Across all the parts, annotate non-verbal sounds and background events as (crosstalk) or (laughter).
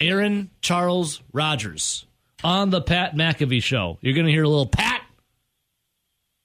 Aaron Charles Rodgers on the Pat McAfee show. You're going to hear a little Pat,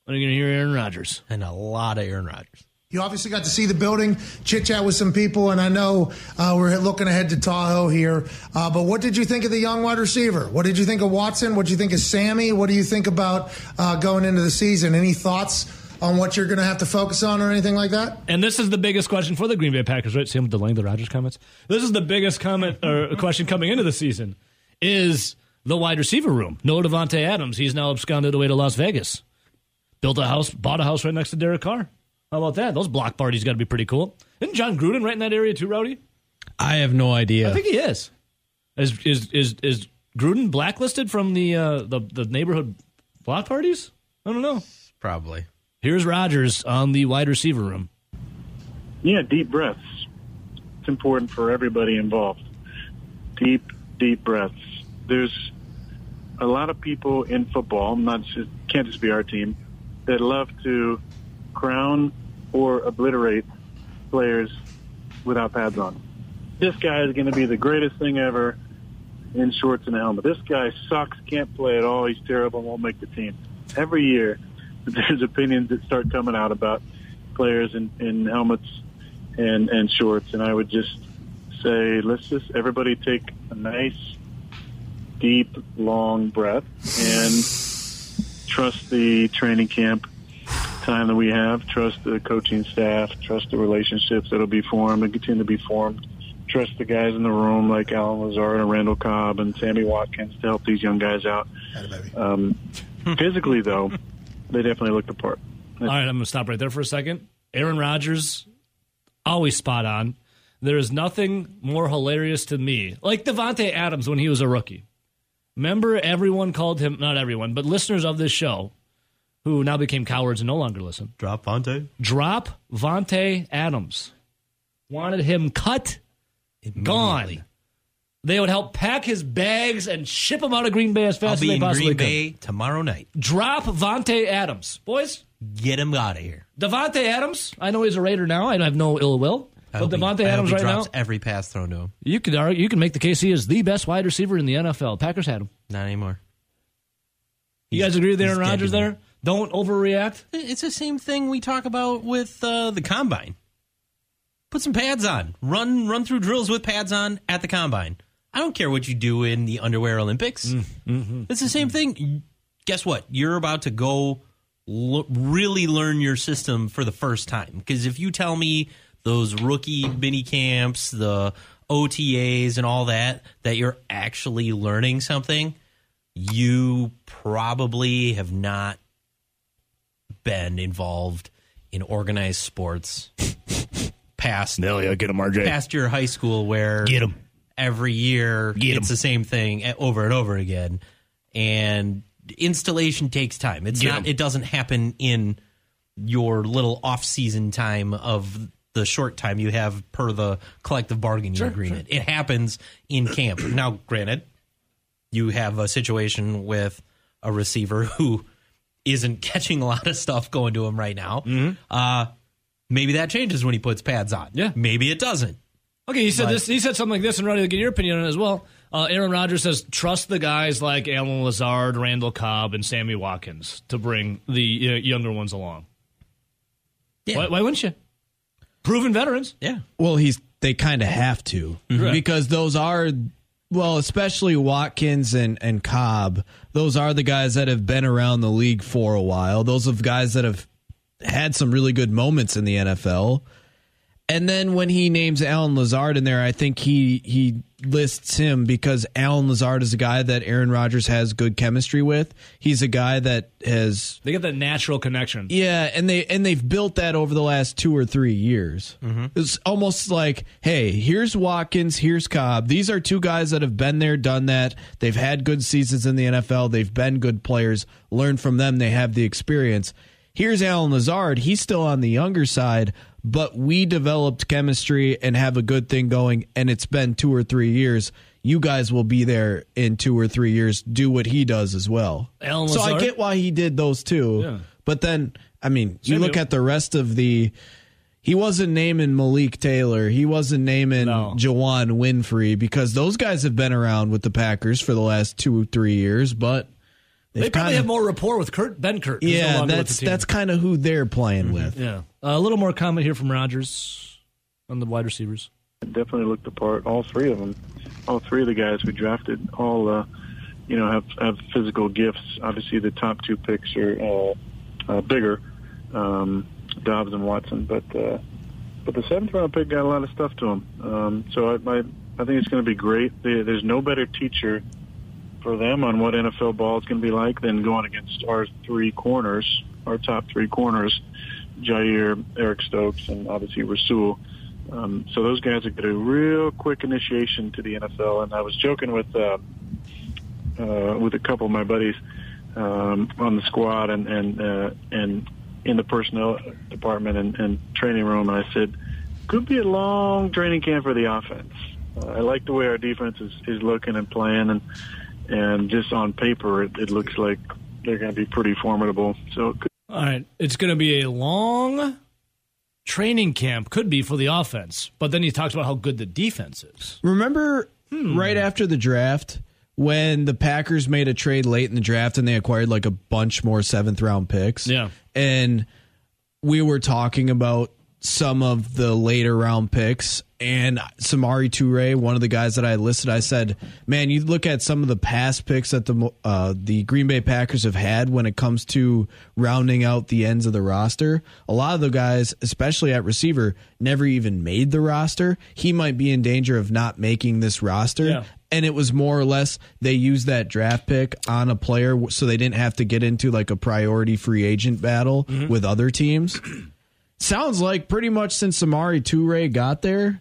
and you're going to hear Aaron Rodgers. and a lot of Aaron Rodgers. You obviously got to see the building, chit chat with some people, and I know uh, we're looking ahead to Tahoe here. Uh, but what did you think of the young wide receiver? What did you think of Watson? What did you think of Sammy? What do you think about uh, going into the season? Any thoughts on what you're going to have to focus on or anything like that? And this is the biggest question for the Green Bay Packers, right? See, I'm delaying the Rodgers comments. This is the biggest comment or (laughs) question coming into the season is the wide receiver room. No Davante Adams. He's now absconded away to Las Vegas. Built a house, bought a house right next to Derek Carr. How about that? Those block parties got to be pretty cool. Isn't Jon Gruden right in that area too, Rowdy? I have no idea. I think he is. Is is is, is Gruden blacklisted from the, uh, the the neighborhood block parties? I don't know. Probably. Here's Rodgers on the wide receiver room. Yeah, deep breaths. It's important for everybody involved. Deep, deep breaths. There's a lot of people in football, not just, can't just be our team, that love to crown or obliterate players without pads on. This guy is going to be the greatest thing ever in shorts and a helmet. This guy sucks, can't play at all. He's terrible, won't make the team. Every year, (laughs) there's opinions that start coming out about players in, in helmets and, and shorts. And I would just say, let's just everybody take a nice, deep, long breath and trust the training camp time that we have. Trust the coaching staff. Trust the relationships that'll be formed and continue to be formed. Trust the guys in the room like Allen Lazard and Randall Cobb and Sammy Watkins to help these young guys out. Um, physically, though, (laughs) they definitely looked the part. All right, I'm going to stop right there for a second. Aaron Rodgers, always spot on. There is nothing more hilarious to me, like Davante Adams when he was a rookie. Remember, everyone called him, not everyone, but listeners of this show who now became cowards and no longer listen. Drop Vontae. Drop Vontae Adams. Wanted him cut, gone. They would help pack his bags and ship him out of Green Bay as fast I'll fast as be they in possibly Green could. Bay tomorrow night. Drop Vontae Adams. Boys, Get him out of here. Davante Adams, I know he's a Raider now. I have no ill will. I But hope he- Davante I hope Adams he right now, drops every pass thrown to him. you could argue, you can make the case he is the best wide receiver in the NFL. Packers had him. Not anymore. You guys agree with he's Aaron dead Rodgers to me. there? Don't overreact. It's the same thing we talk about with uh, the combine. Put some pads on. Run run through drills with pads on at the combine. I don't care what you do in the underwear Olympics. Mm, mm-hmm. It's the same thing. Guess what? You're about to go l- really learn your system for the first time. Because if you tell me those rookie mini camps, the OTAs, and all that, that you're actually learning something, you probably have not been involved in organized sports (laughs) past yeah, get him, RJ. past your high school where Get him. Every year Get 'em. the same thing over and over again. And installation takes time. It's Get not 'em. it doesn't happen in your little off-season time of the short time you have per the collective bargaining agreement. it happens in camp. (clears throat) Now granted you have a situation with a receiver who isn't (laughs) catching a lot of stuff going to him right now. Uh maybe that changes when he puts pads on. Yeah. maybe it doesn't Okay, he said this. He said something like this, and ready to get your opinion on it as well. Uh, Aaron Rodgers says, "Trust the guys like Allen Lazard, Randall Cobb, and Sammy Watkins to bring the uh, younger ones along." Yeah. Why, why wouldn't you? Proven veterans. Yeah. Well, he's they kind of have to Right. because those are well, especially Watkins and and Cobb. Those are the guys that have been around the league for a while. Those are guys that have had some really good moments in the NFL. And then when he names Allen Lazard in there, I think he he lists him because Allen Lazard is a guy that Aaron Rodgers has good chemistry with. He's a guy that has They get that natural connection. yeah, and they and they've built that over the last two or three years. Mm-hmm. It's almost like, hey, here's Watkins, here's Cobb. These are two guys that have been there, done that. They've had good seasons in the NFL. They've been good players. Learn from them. They have the experience. Here's Allen Lazard. He's still on the younger side, but we developed chemistry and have a good thing going, and it's been two or three years. You guys will be there in two or three years. Do what he does as well. So I get why he did those two. Yeah. But then, I mean, you look at the rest of the. he wasn't naming Malik Taylor. He wasn't naming No. Juwann Winfree because those guys have been around with the Packers for the last two, or three years, but They they've probably kinda- have more rapport with Kurt Benkert. who's no Yeah, that's that's kind of who they're playing with. yeah. Uh, a little more comment here from Rodgers on the wide receivers. definitely looked the part. All three of them, all three of the guys we drafted, all uh, you know have have physical gifts. Obviously, the top two picks are uh, uh, bigger, um, Dobbs and Watson, but uh, but the seventh round pick got a lot of stuff to him. Um, so I, I I think it's going to be great. There's no better teacher for them on what NFL ball is going to be like than going against our three corners, our top three corners, Jaire, Eric Stokes, and obviously Rasul. Um, so those guys are get a real quick initiation to the NFL. And I was joking with uh, uh, with a couple of my buddies um, on the squad and and uh, and in the personnel department and, and training room, and I said, could be a long training camp for the offense. Uh, I like the way our defense is, is looking and playing, and and just on paper, it, it looks like they're going to be pretty formidable. So it could All right, it's going to be a long training camp. Could be for the offense, but then he talks about how good the defense is. Remember Hmm. right after the draft when the Packers made a trade late in the draft and they acquired like a bunch more seventh round picks? Yeah. And we were talking about some of the later round picks and Samori Toure, one of the guys that I listed, I said, "Man, you look at some of the past picks that the uh, the Green Bay Packers have had when it comes to rounding out the ends of the roster. A lot of the guys, especially at receiver, never even made the roster. He might be in danger of not making this roster." Yeah. And it was more or less they used that draft pick on a player so they didn't have to get into like a priority free agent battle with other teams. Sounds like pretty much since Samori Toure got there,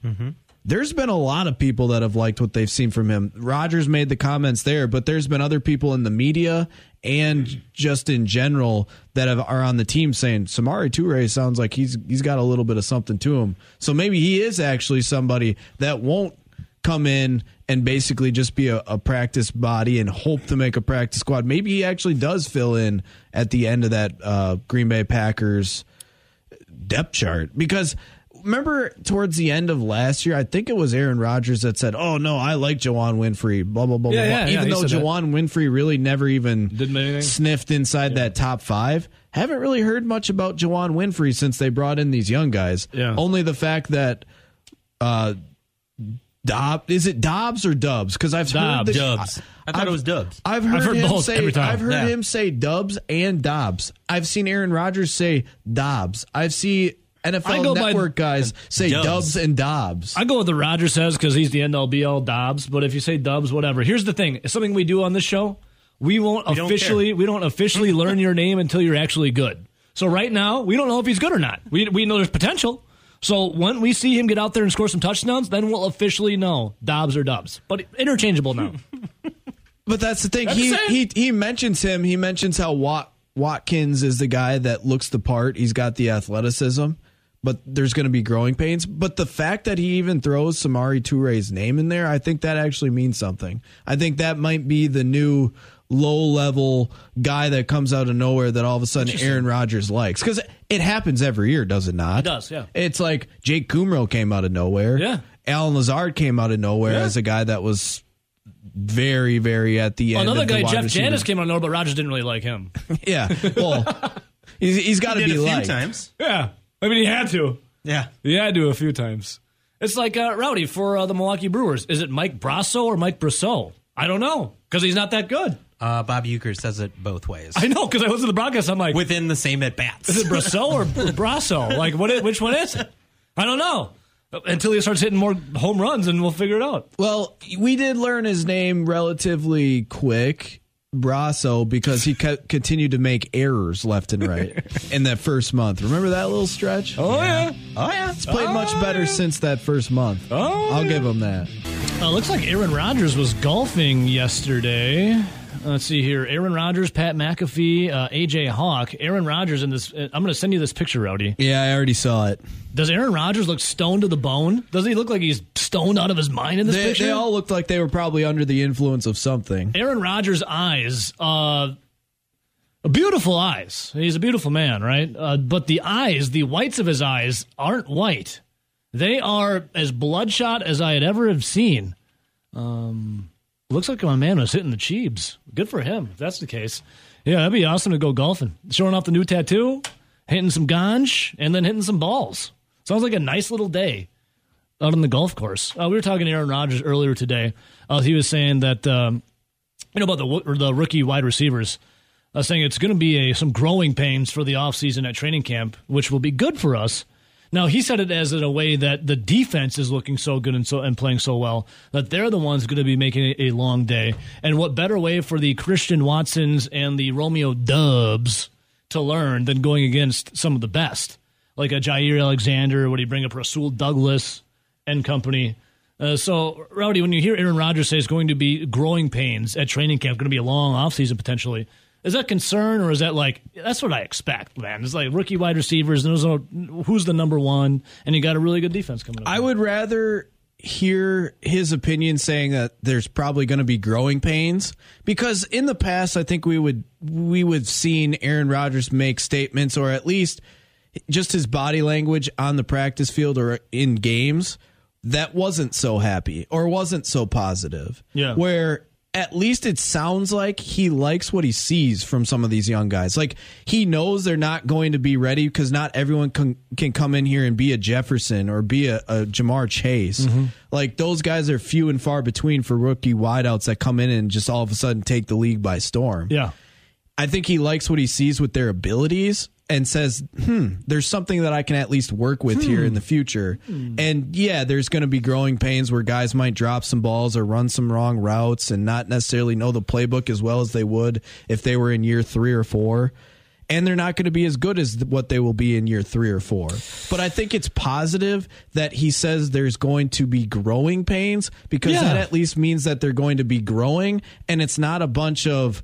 there's been a lot of people that have liked what they've seen from him. Rogers made the comments there, but there's been other people in the media and just in general that have, are on the team saying Samori Toure sounds like he's he's got a little bit of something to him. So maybe he is actually somebody that won't come in and basically just be a, a practice body and hope to make a practice squad. Maybe he actually does fill in at the end of that uh, Green Bay Packers depth chart because remember towards the end of last year, I think it was Aaron Rodgers that said, "Oh no, I like Juwann Winfree." Blah blah blah. Yeah, blah, yeah, blah. yeah, Even though said that. Juwann Winfree really never even Didn't do anything? sniffed inside that top five. Haven't really heard much about Juwann Winfree since they brought in these young guys. Yeah. Only the fact that uh Dob is it Dobbs or Dubs? Because I've heard the, Dubs. I thought it was Dubs. I've heard, heard him both say every time. I've heard Yeah. him say Dubs and Dobbs. I've seen Aaron Rodgers say Dobbs. I've seen I NFL go by- Network guys say Dubs. Dubs. and Dobbs. I go with the Roger says because he's the end all be all Dobbs. But if you say Dubs, whatever. Here's the thing: it's something we do on this show. We won't don't officially we don't officially learn your name until you're actually good. So right now we don't know if he's good or not. We we know there's potential. So when we see him get out there and score some touchdowns, then we'll officially know Dobbs or Dubs. But interchangeable now. (laughs) But that's the thing. That's he, the he he mentions him. He mentions how Wat, Watkins is the guy that looks the part. He's got the athleticism, but there's going to be growing pains. But the fact that he even throws Samori Toure's name in there, I think that actually means something. I think that might be the new low level guy that comes out of nowhere that all of a sudden Aaron Rodgers likes because it happens every year, does it not? It does, yeah. It's like Jake Kumerow came out of nowhere. Yeah. Allen Lazard came out of nowhere Yeah. as a guy that was very, very at the end. Another of guy, wide Jeff receiver. Janis, came out of nowhere, but Rodgers didn't really like him. (laughs) Yeah, well, he's, he's got to Did be a few liked. times. yeah, I mean he had to. Yeah. He had to a few times. It's like uh, Rowdy for uh, the Milwaukee Brewers. Is it Mike Brosseau or Mike Brosseau? I don't know because he's not that good. Uh, Bob Uecker says it both ways. I know because I listen to the broadcast. I'm like, Within the same at bats. is it Brosseau or (laughs) Brosseau? Like, what? Is, which one is it? I don't know. Until he starts hitting more home runs, and we'll figure it out. Well, we did learn his name relatively quick, Brosseau, because he co- continued to make errors left and right (laughs) in that first month. Remember that little stretch? Oh yeah. oh, yeah. He's played much better since that first month. Oh, I'll yeah. give him that. Uh, looks like Aaron Rodgers was golfing yesterday. Let's see here. Aaron Rodgers, Pat McAfee, uh, AJ Hawk. Aaron Rodgers in this. uh, I'm going to send you this picture, Rowdy. Yeah, I already saw it. Does Aaron Rodgers look stoned to the bone? Doesn't he look like he's stoned out of his mind in this They, picture? they all looked like they were probably under the influence of something. Aaron Rodgers' eyes. Uh, Beautiful eyes. He's a beautiful man, right? Uh, but the eyes, the whites of his eyes, aren't white. They are as bloodshot as I had ever have seen. Um, looks like my man was hitting the cheebs. Good for him, if that's the case. Yeah, that'd be awesome to go golfing. Showing off the new tattoo, hitting some ganj, and then hitting some balls. Sounds like a nice little day out on the golf course. Uh, we were talking to Aaron Rodgers earlier today. Uh, he was saying that, um, you know, about the, the rookie wide receivers. Uh, saying it's going to be a, some growing pains for the offseason at training camp, which will be good for us. Now he said it as in a way that the defense is looking so good and so and playing so well that they're the ones going to be making a, a long day. And what better way for the Christian Watsons and the Romeo Doubs to learn than going against some of the best, like a Jaire Alexander? Would he bring up Rasul Douglas and company? Uh, so, Rowdy, when you hear Aaron Rodgers say it's going to be growing pains at training camp, going to be a long offseason potentially, is that concern or is that like that's what I expect, man? It's like rookie wide receivers, and there's no who's the number one, and you got a really good defense coming up. I would rather hear his opinion saying that there's probably going to be growing pains because in the past I think we would we would seen Aaron Rodgers make statements or at least just his body language on the practice field or in games that wasn't so happy or wasn't so positive. Yeah. Where at least it sounds like he likes what he sees from some of these young guys. Like he knows they're not going to be ready because not everyone can, can come in here and be a Jefferson or be a, a Ja'Marr Chase. Mm-hmm. Like those guys are few and far between for rookie wideouts that come in and just all of a sudden take the league by storm. yeah, I think he likes what he sees with their abilities and says, hmm, there's something that I can at least work with here in the future. And yeah, there's going to be growing pains where guys might drop some balls or run some wrong routes and not necessarily know the playbook as well as they would if they were in year three or four. And they're not going to be as good as what they will be in year three or four. But I think it's positive that he says there's going to be growing pains because Yeah. that at least means that they're going to be growing and it's not a bunch of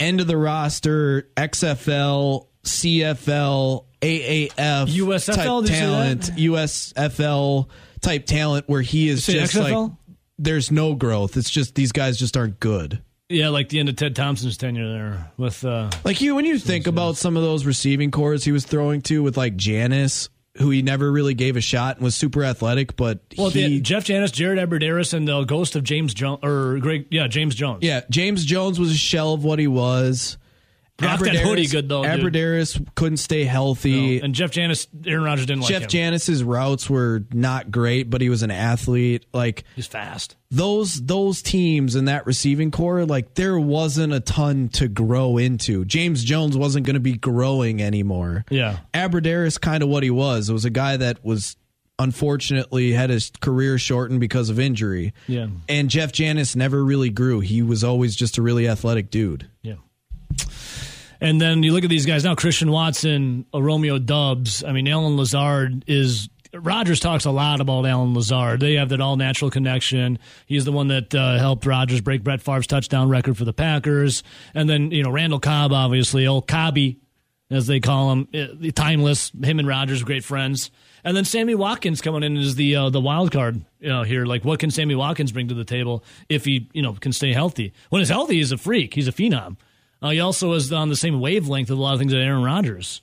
end of the roster, XFL, CFL, AAF, USFL, type did you see talent? USFL type talent where he is just XFL? like there's no growth. It's just these guys just aren't good. yeah, like the end of Ted Thompson's tenure there with. Uh, Like you, when you think about some of those receiving cores he was throwing to with like Janis, who he never really gave a shot and was super athletic, but well, he, the, Jeff Janis, Jared Abbrederis, and the ghost of James Jones or Greg, yeah, James Jones. yeah, James Jones was a shell of what he was. Rock that hoodie good, though. Abbrederis couldn't stay healthy. and Jeff Janis, Aaron Rodgers didn't like Jeff. Janis's routes were not great, but he was an athlete. Like He's fast. those those teams in that receiving core, like there wasn't a ton to grow into. James Jones wasn't going to be growing anymore. Yeah. Abbrederis kind of what he was. It was a guy that was unfortunately had his career shortened because of injury. Yeah. And Jeff Janis never really grew. He was always just a really athletic dude. Yeah. And then you look at these guys now: Christian Watson, Romeo Doubs. I mean, Allen Lazard is. Rodgers talks a lot about Allen Lazard. They have that all natural connection. He's the one that uh, helped Rodgers break Brett Favre's touchdown record for the Packers. And then you know Randall Cobb, obviously, old Cobby, as they call him, uh, timeless. Him and Rodgers, great friends. And then Sammy Watkins coming in as the uh, the wild card. You know, here, like what can Sammy Watkins bring to the table if he you know can stay healthy? When he's healthy, he's a freak. He's a phenom. Uh, he also is on the same wavelength of a lot of things that Aaron Rodgers,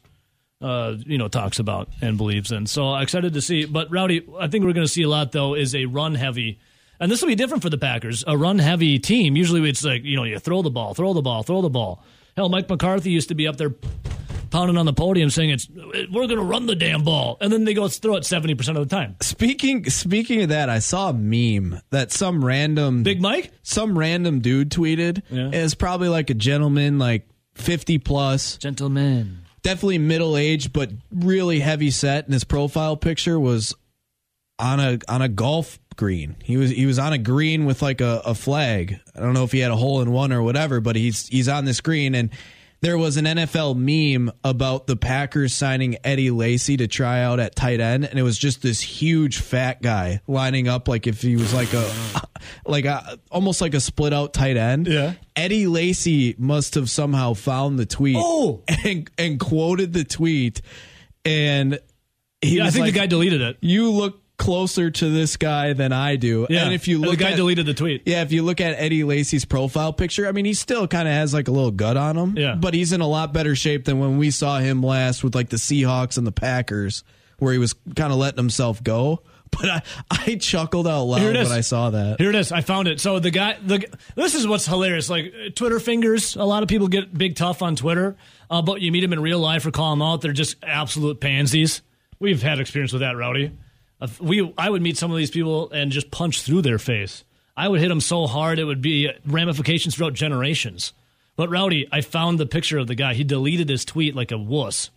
uh, you know, talks about and believes in. So excited to see. But Rowdy, I think we're going to see a lot though is a run heavy, and this will be different for the Packers. A run heavy team. Usually it's like you know you throw the ball, throw the ball, throw the ball. Hell, Mike McCarthy used to be up there pounding on the podium saying it's we're going to run the damn ball, and then they go throw it seventy percent of the time. Speaking speaking of that, I saw a meme that some random Big Mike. some random dude tweeted. Yeah. It's probably like a gentleman, like fifty plus, gentleman, definitely middle aged, but really heavy set. And his profile picture was on a on a golf green. He was he was on a green with like a, a flag. I don't know if he had a hole in one or whatever, but he's he's on this green and. There was an NFL meme about the Packers signing Eddie Lacy to try out at tight end, and it was just this huge fat guy lining up like if he was like a (laughs) like a almost like a split out tight end. Yeah. Eddie Lacy must have somehow found the tweet Oh! (laughs) and and quoted the tweet and he Yeah, I think like, the guy deleted it. you look closer to this guy than I do. Yeah. And if you And look the guy at, deleted the tweet. Yeah, if you look at Eddie Lacy's profile picture, I mean, he still kind of has like a little gut on him. Yeah. But he's in a lot better shape than when we saw him last with like the Seahawks and the Packers, where he was kind of letting himself go. (laughs) But I, I chuckled out loud when I saw that. Here it is. I found it. So the guy, the this is what's hilarious. Like uh, Twitter fingers. A lot of people get big tough on Twitter, uh, but you meet them in real life or call them out. They're just absolute pansies. We've had experience with that, Rowdy. We, I would meet some of these people and just punch through their face. I would hit them so hard it would be ramifications throughout generations. But Rowdy, I found the picture of the guy. He deleted his tweet like a wuss.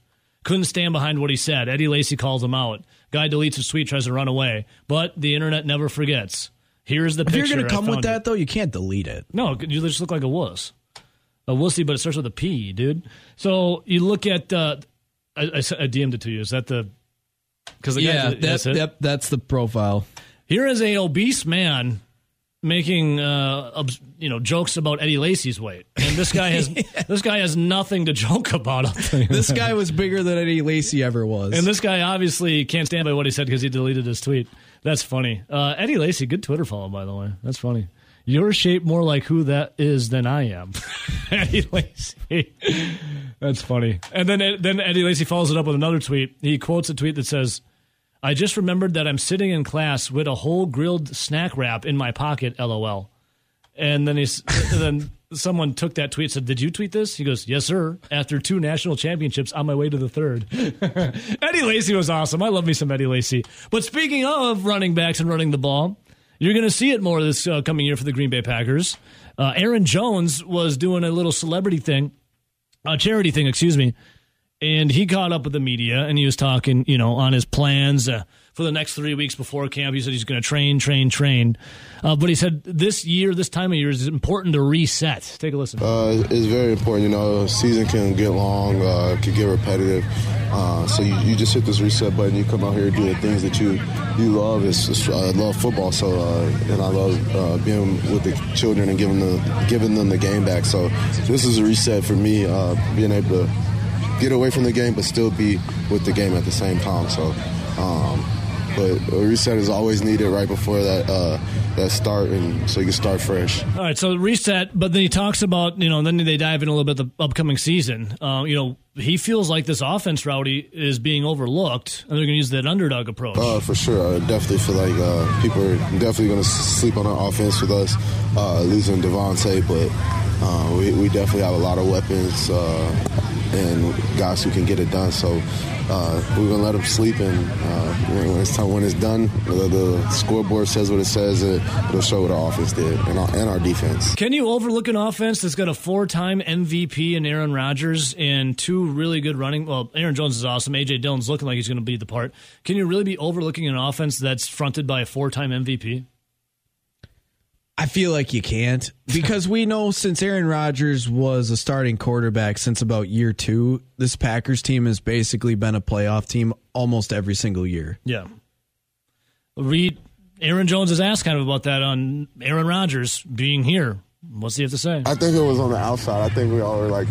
Couldn't stand behind what he said. Eddie Lacy calls him out. Guy deletes his tweet, tries to run away, but the internet never forgets. Here's the If picture. you're going to come with that, it. though, you can't delete it. no, you just look like a wuss, a wussy, but it starts with a P, dude. So you look at. Uh, I, I, I DM'd it to you. Is that the? Because Yeah, that, that's yep, that's the profile. Here is a obese man making uh, you know jokes about Eddie Lacy's weight, and this guy has (laughs) (laughs) this guy has nothing to joke about. I'll tell you This guy was bigger than Eddie Lacy ever was. And this guy obviously can't stand by what he said because he deleted his tweet. That's funny. Uh, Eddie Lacy, good Twitter follow, by the way. That's funny. You're shaped more like who that is than I am. (laughs) Eddie Lacy. That's funny. And then then Eddie Lacy follows it up with another tweet. He quotes a tweet that says, I just remembered that I'm sitting in class with a whole grilled snack wrap in my pocket, lol. And then he's then someone took that tweet said, Did you tweet this? He goes, Yes, sir. After two national championships on my way to the third. (laughs) Eddie Lacy was awesome. I love me some Eddie Lacy. But speaking of running backs and running the ball, you're going to see it more this uh, coming year for the Green Bay Packers. Uh, Aaron Jones was doing a little celebrity thing, a charity thing, excuse me, and he caught up with the media and he was talking, you know, on his plans uh, for the next three weeks before camp. He said he's going to train, train, train. Uh, but he said this year, this time of year, is important to reset. Take a listen. Uh, it's very important. You know, season can get long, uh, can get repetitive. Uh, so you, you just hit this reset button. You come out here do the things that you you love. It's, I love football, so uh, and I love uh, being with the children and giving the giving them the game back. So this is a reset for me, being able to get away from the game but still be with the game at the same time. So. Um, but a reset is always needed right before that uh, that start, and so you can start fresh. All right, so reset, but then he talks about, you know, then they dive in a little bit the upcoming season. Uh, you know, he feels like this offense, Rowdy, is being overlooked, and they're going to use that underdog approach. Uh, for sure. I definitely feel like uh, people are definitely going to sleep on our offense with us uh, losing Davante, but uh, we, we definitely have a lot of weapons uh, and guys who can get it done. So uh, we're to let them sleep, and uh, when, it's time, when it's done, the, the scoreboard says what it says, and it'll show what our offense did and our, and our defense. Can you overlook an offense that's got a four-time MVP in Aaron Rodgers and two really good running? Well, Aaron Jones is awesome. AJ Dillon's looking like he's to be the part. Can you really be overlooking an offense that's fronted by a four-time MVP? I feel like you can't (laughs) because we know since Aaron Rodgers was a starting quarterback since about year two, this Packers team has basically been a playoff team almost every single year. Yeah. Read Aaron Jones has asked kind of about that on Aaron Rodgers being here. What's he have to say I think it was on the outside. I think we all were like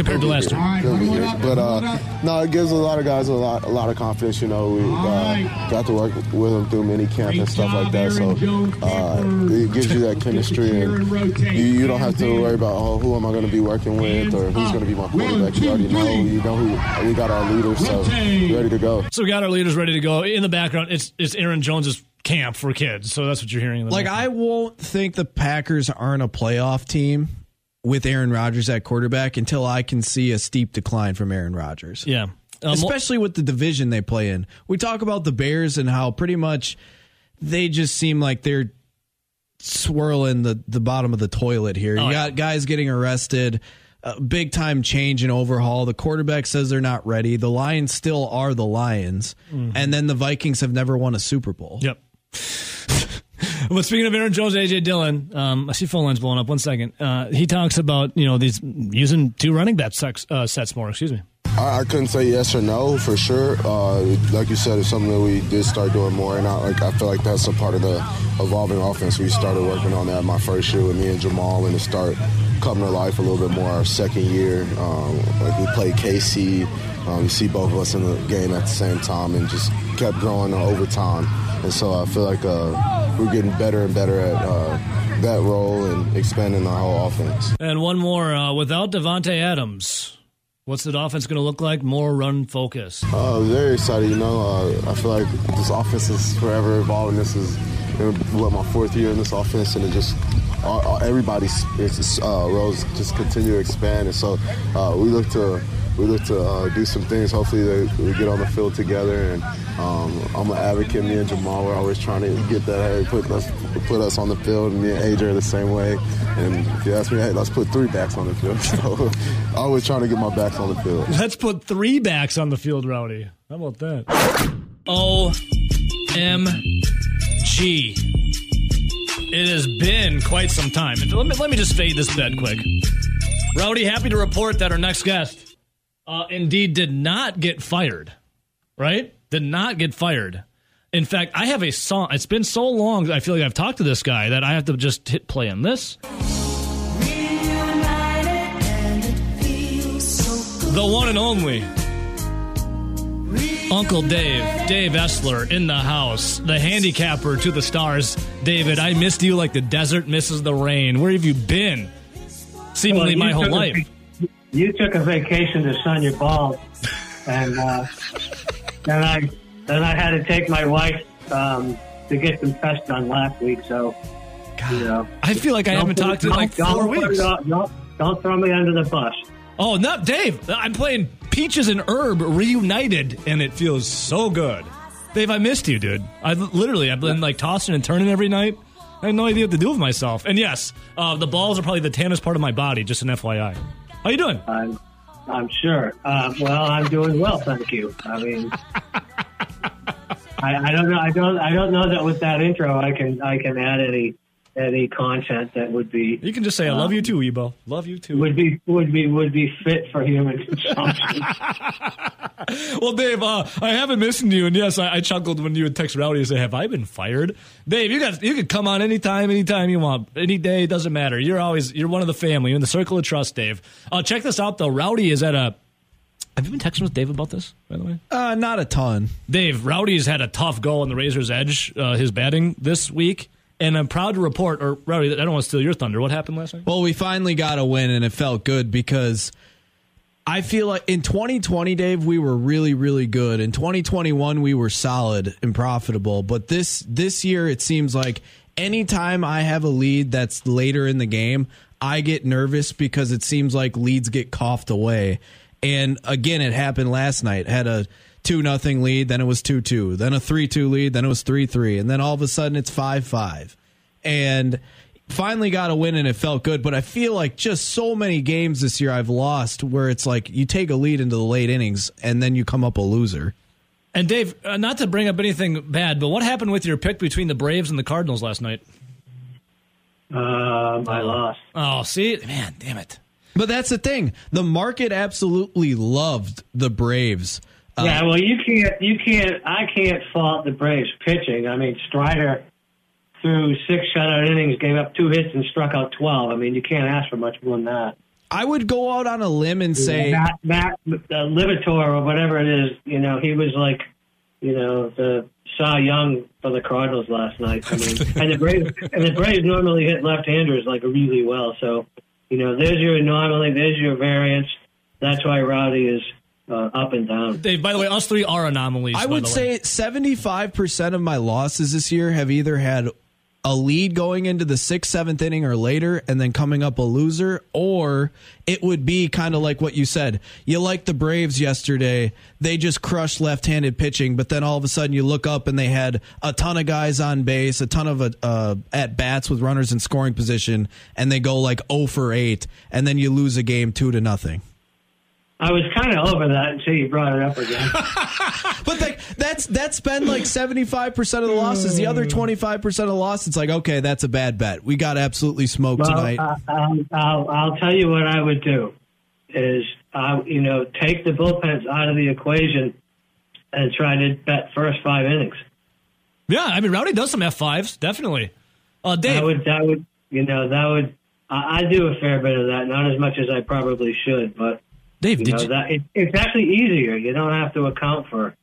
compared to last year? He'll be here. But uh, no, it gives a lot of guys a lot, a lot of confidence. You know, we uh, got to work with them through mini camp and stuff like that. So uh, it gives you that (laughs) chemistry, and you, you don't have to worry about oh, who am I going to be working with or who's going to be my quarterback. You already know. You know who we got our leaders, so ready to go. So we got our leaders ready to go. In the background, it's it's Aaron Jones's camp for kids. So that's what you're hearing. Like I won't think the Packers aren't a playoff team with Aaron Rodgers at quarterback until I can see a steep decline from Aaron Rodgers. yeah. Um, especially with the division they play in. We talk about the Bears and how pretty much they just seem like they're swirling the, the bottom of the toilet here. You Oh, got guys getting arrested, a big time change and overhaul. The quarterback says they're not ready. The Lions still are the Lions. And then the Vikings have never won a Super Bowl. Yep. (laughs) but speaking of Aaron Jones, AJ Dillon, um, I see phone lines blowing up. One second. Uh, he talks about you know these using two running back sets, uh, sets more. Excuse me. I, I couldn't say yes or no for sure. Uh, like you said, it's something that we did start doing more, and I, like I feel like that's a part of the evolving offense. We started working on that my first year with me and Jamaal, and to start coming to life a little bit more our second year. Um, like we played KC, um, you see both of us in the game at the same time, and just kept growing over time. and so I feel like uh, we're getting better and better at uh, that role and expanding our whole offense. And one more uh, without Davante Adams. What's the offense going to look like? More run focus. Uh, very excited. You know, uh, I feel like this offense is forever evolving. This is what my fourth year in this offense, and it just uh, everybody's uh, roles just continue to expand. And so uh, we look to we look to uh, do some things. Hopefully, they, we get on the field together. And um, I'm an advocate. Me and Jamaal are always trying to get that. Hey, put us put us on the field. And me and AJ are the same way. And if you ask me, hey, let's put three backs on the field. (laughs) So (laughs) always trying to get my backs on the field. Let's put three backs on the field, Rowdy. How about that? O M G. It has been quite some time. Let me, let me just fade this bed quick. Rowdy, happy to report that our next guest uh, indeed did not get fired, right? Did not get fired. In fact, I have a song. It's been so long. I feel like I've talked to this guy that I have to just hit play on this. The one and only Uncle Dave, Dave Essler in the house, the handicapper to the stars. David, I missed you like the desert misses the rain. Where have you been? Seemingly Well, my whole life. You took a vacation to sun your balls, and uh, then I then I had to take my wife um, to get some tests done last week. So you know, I feel like I haven't put- talked to you in like don't- four don't weeks. Don't, don't throw me under the bus. Oh, no, Dave, I'm playing Peaches and Herb reunited, and it feels so good. Dave, I missed you, dude. I literally, I've been like tossing and turning every night. I had no idea what to do with myself. And yes, uh, the balls are probably the tannest part of my body, just an FYI. How you doing? I'm I'm sure. Uh, well, I'm doing well, thank you. I mean. (laughs) I, I don't know. I don't. I don't know that with that intro, I can. I can add any any content that would be You can just say, I love you too, Ebo. Love you too. would be would be would be fit for human (laughs) consumption. (laughs) Well, Dave, uh, I haven't missed you, and yes, I, I chuckled when you would text Rowdy and say, "Have I been fired?" Dave, you got you can come on anytime, anytime you want, any day, doesn't matter. You're always you're one of the family. You're in the circle of trust, Dave. Uh, check this out though. Rowdy is at a. Have you been texting with Dave about this, by the way? Uh, not a ton. Dave, Rowdy's had a tough go on the Razor's Edge, uh, his batting this week, and I'm proud to report. Or Rowdy, I don't want to steal your thunder. What happened last night? Well, we finally got a win, and it felt good because I feel like in 2020, Dave, we were really, really good. In 2021, we were solid and profitable. But this this year, it seems like anytime I have a lead that's later in the game, I get nervous because it seems like leads get coughed away. And again, it happened last night. Had a two nothing lead, then it was two two, then a three two lead, then it was three three, and then all of a sudden it's five five and finally got a win and it felt good but i feel like just so many games this year i've lost where it's like you take a lead into the late innings and then you come up a loser And Dave, uh, not to bring up anything bad, but what happened with your pick between the Braves and the Cardinals last night? um, I lost. Oh, see, man, damn it. but that's the thing the market absolutely loved the braves Uh, yeah, well, you can't. You can't. I can't fault the Braves pitching. I mean, Strider threw six shutout innings, gave up two hits, and struck out twelve. I mean, you can't ask for much more than that. i would go out on a limb and say Matt, Matt uh, Livator or whatever it is, you know, he was like, you know, the Cy Young for the Cardinals last night. I mean, (laughs) and the Braves and the Braves normally hit left-handers like really well. So, you know, there's your anomaly, there's your variance. That's why Rowdy is uh, up and down. Dave, by the way, us three are anomalies. I would say 75% of my losses this year have either had a lead going into the sixth, seventh inning or later, and then coming up a loser, or it would be kind of like what you said. You like the Braves yesterday, they just crushed left handed pitching, but then all of a sudden you look up and they had a ton of guys on base, a ton of uh, at bats with runners in scoring position, and they go like 0 for 8, and then you lose a game 2 to nothing. I was kind of over that until you brought it up again. (laughs) But like that's that's been like seventy five percent of the losses. The other twenty five percent of the loss, it's like okay, that's a bad bet. We got absolutely smoked Well, tonight. I, I'll, I'll, I'll tell you what I would do is, I, you know, take the bullpens out of the equation and try to bet first five innings. Yeah, I mean, Rowdy does some F5s, definitely. Uh, Dave, That would, that would, you know, that would. I, I do a fair bit of that, not as much as I probably should, but Dave, you did know you, that it, it's actually easier. You don't have to account for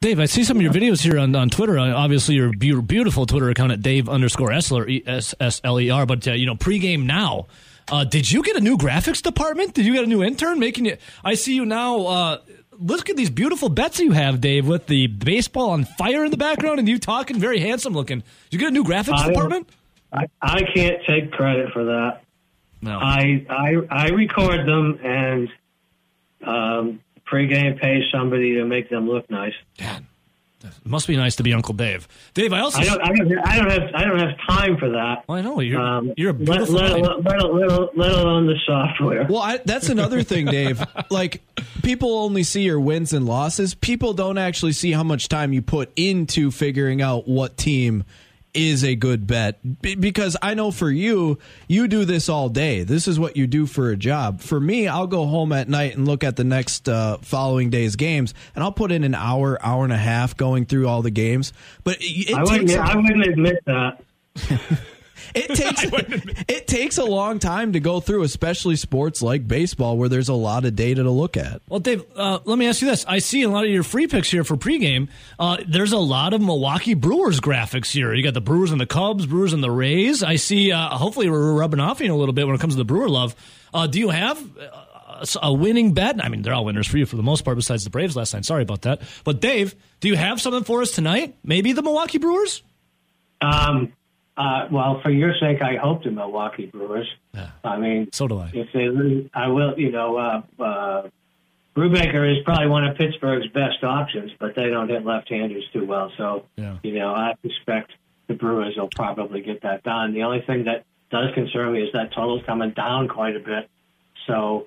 Dave, I see some of your videos here on, on Twitter. Uh, obviously, your be- beautiful Twitter account at Dave underscore Essler, E S S L E R. But uh, you know, pregame now. Uh, did you get a new graphics department? Did you get a new intern making it? I see you now. Uh, look at these beautiful bets you have, Dave, with the baseball on fire in the background, and you talking very handsome looking. Did you get a new graphics I department? I, I can't take credit for that. No. I I I record them and um, pregame pay somebody to make them look nice. It must be nice to be Uncle Dave. Dave, I also. I don't I don't I don't have I don't have time for that. Well, I know you're Um, you're a let, beautiful. let, let, let, let, let alone the software. Well, I, that's another thing, Dave. (laughs) Like, people only see your wins and losses. People don't actually see how much time you put into figuring out what team is a good bet. Be- because I know for you, you do this all day. This is what you do for a job. For me, I'll go home at night and look at the next uh, following day's games, and I'll put in an hour, hour and a half going through all the games. But it, it I wouldn't. I wouldn't admit that. (laughs) It (laughs) takes it takes a long time to go through, especially sports like baseball, where there's a lot of data to look at. Well, Dave, uh, let me ask you this. I see a lot of your free picks here for pregame. Uh, there's a lot of Milwaukee Brewers graphics here. You got the Brewers and the Cubs, Brewers and the Rays. I see, uh, hopefully, we're rubbing off you a little bit when it comes to the Brewer love. Uh, do you have uh, a winning bet? I mean, they're all winners for you for the most part, besides the Braves last night. Sorry about that. But, Dave, do you have something for us tonight? Maybe the Milwaukee Brewers? Um, uh, well, for your sake, I hope the Milwaukee Brewers. I mean, So do I. if they lose, I will. You know, uh, uh, Brubaker is probably one of Pittsburgh's best options, but they don't hit left-handers too well. So, Yeah. you know, I suspect the Brewers will probably get that done. The only thing that does concern me is that total's coming down quite a bit. So,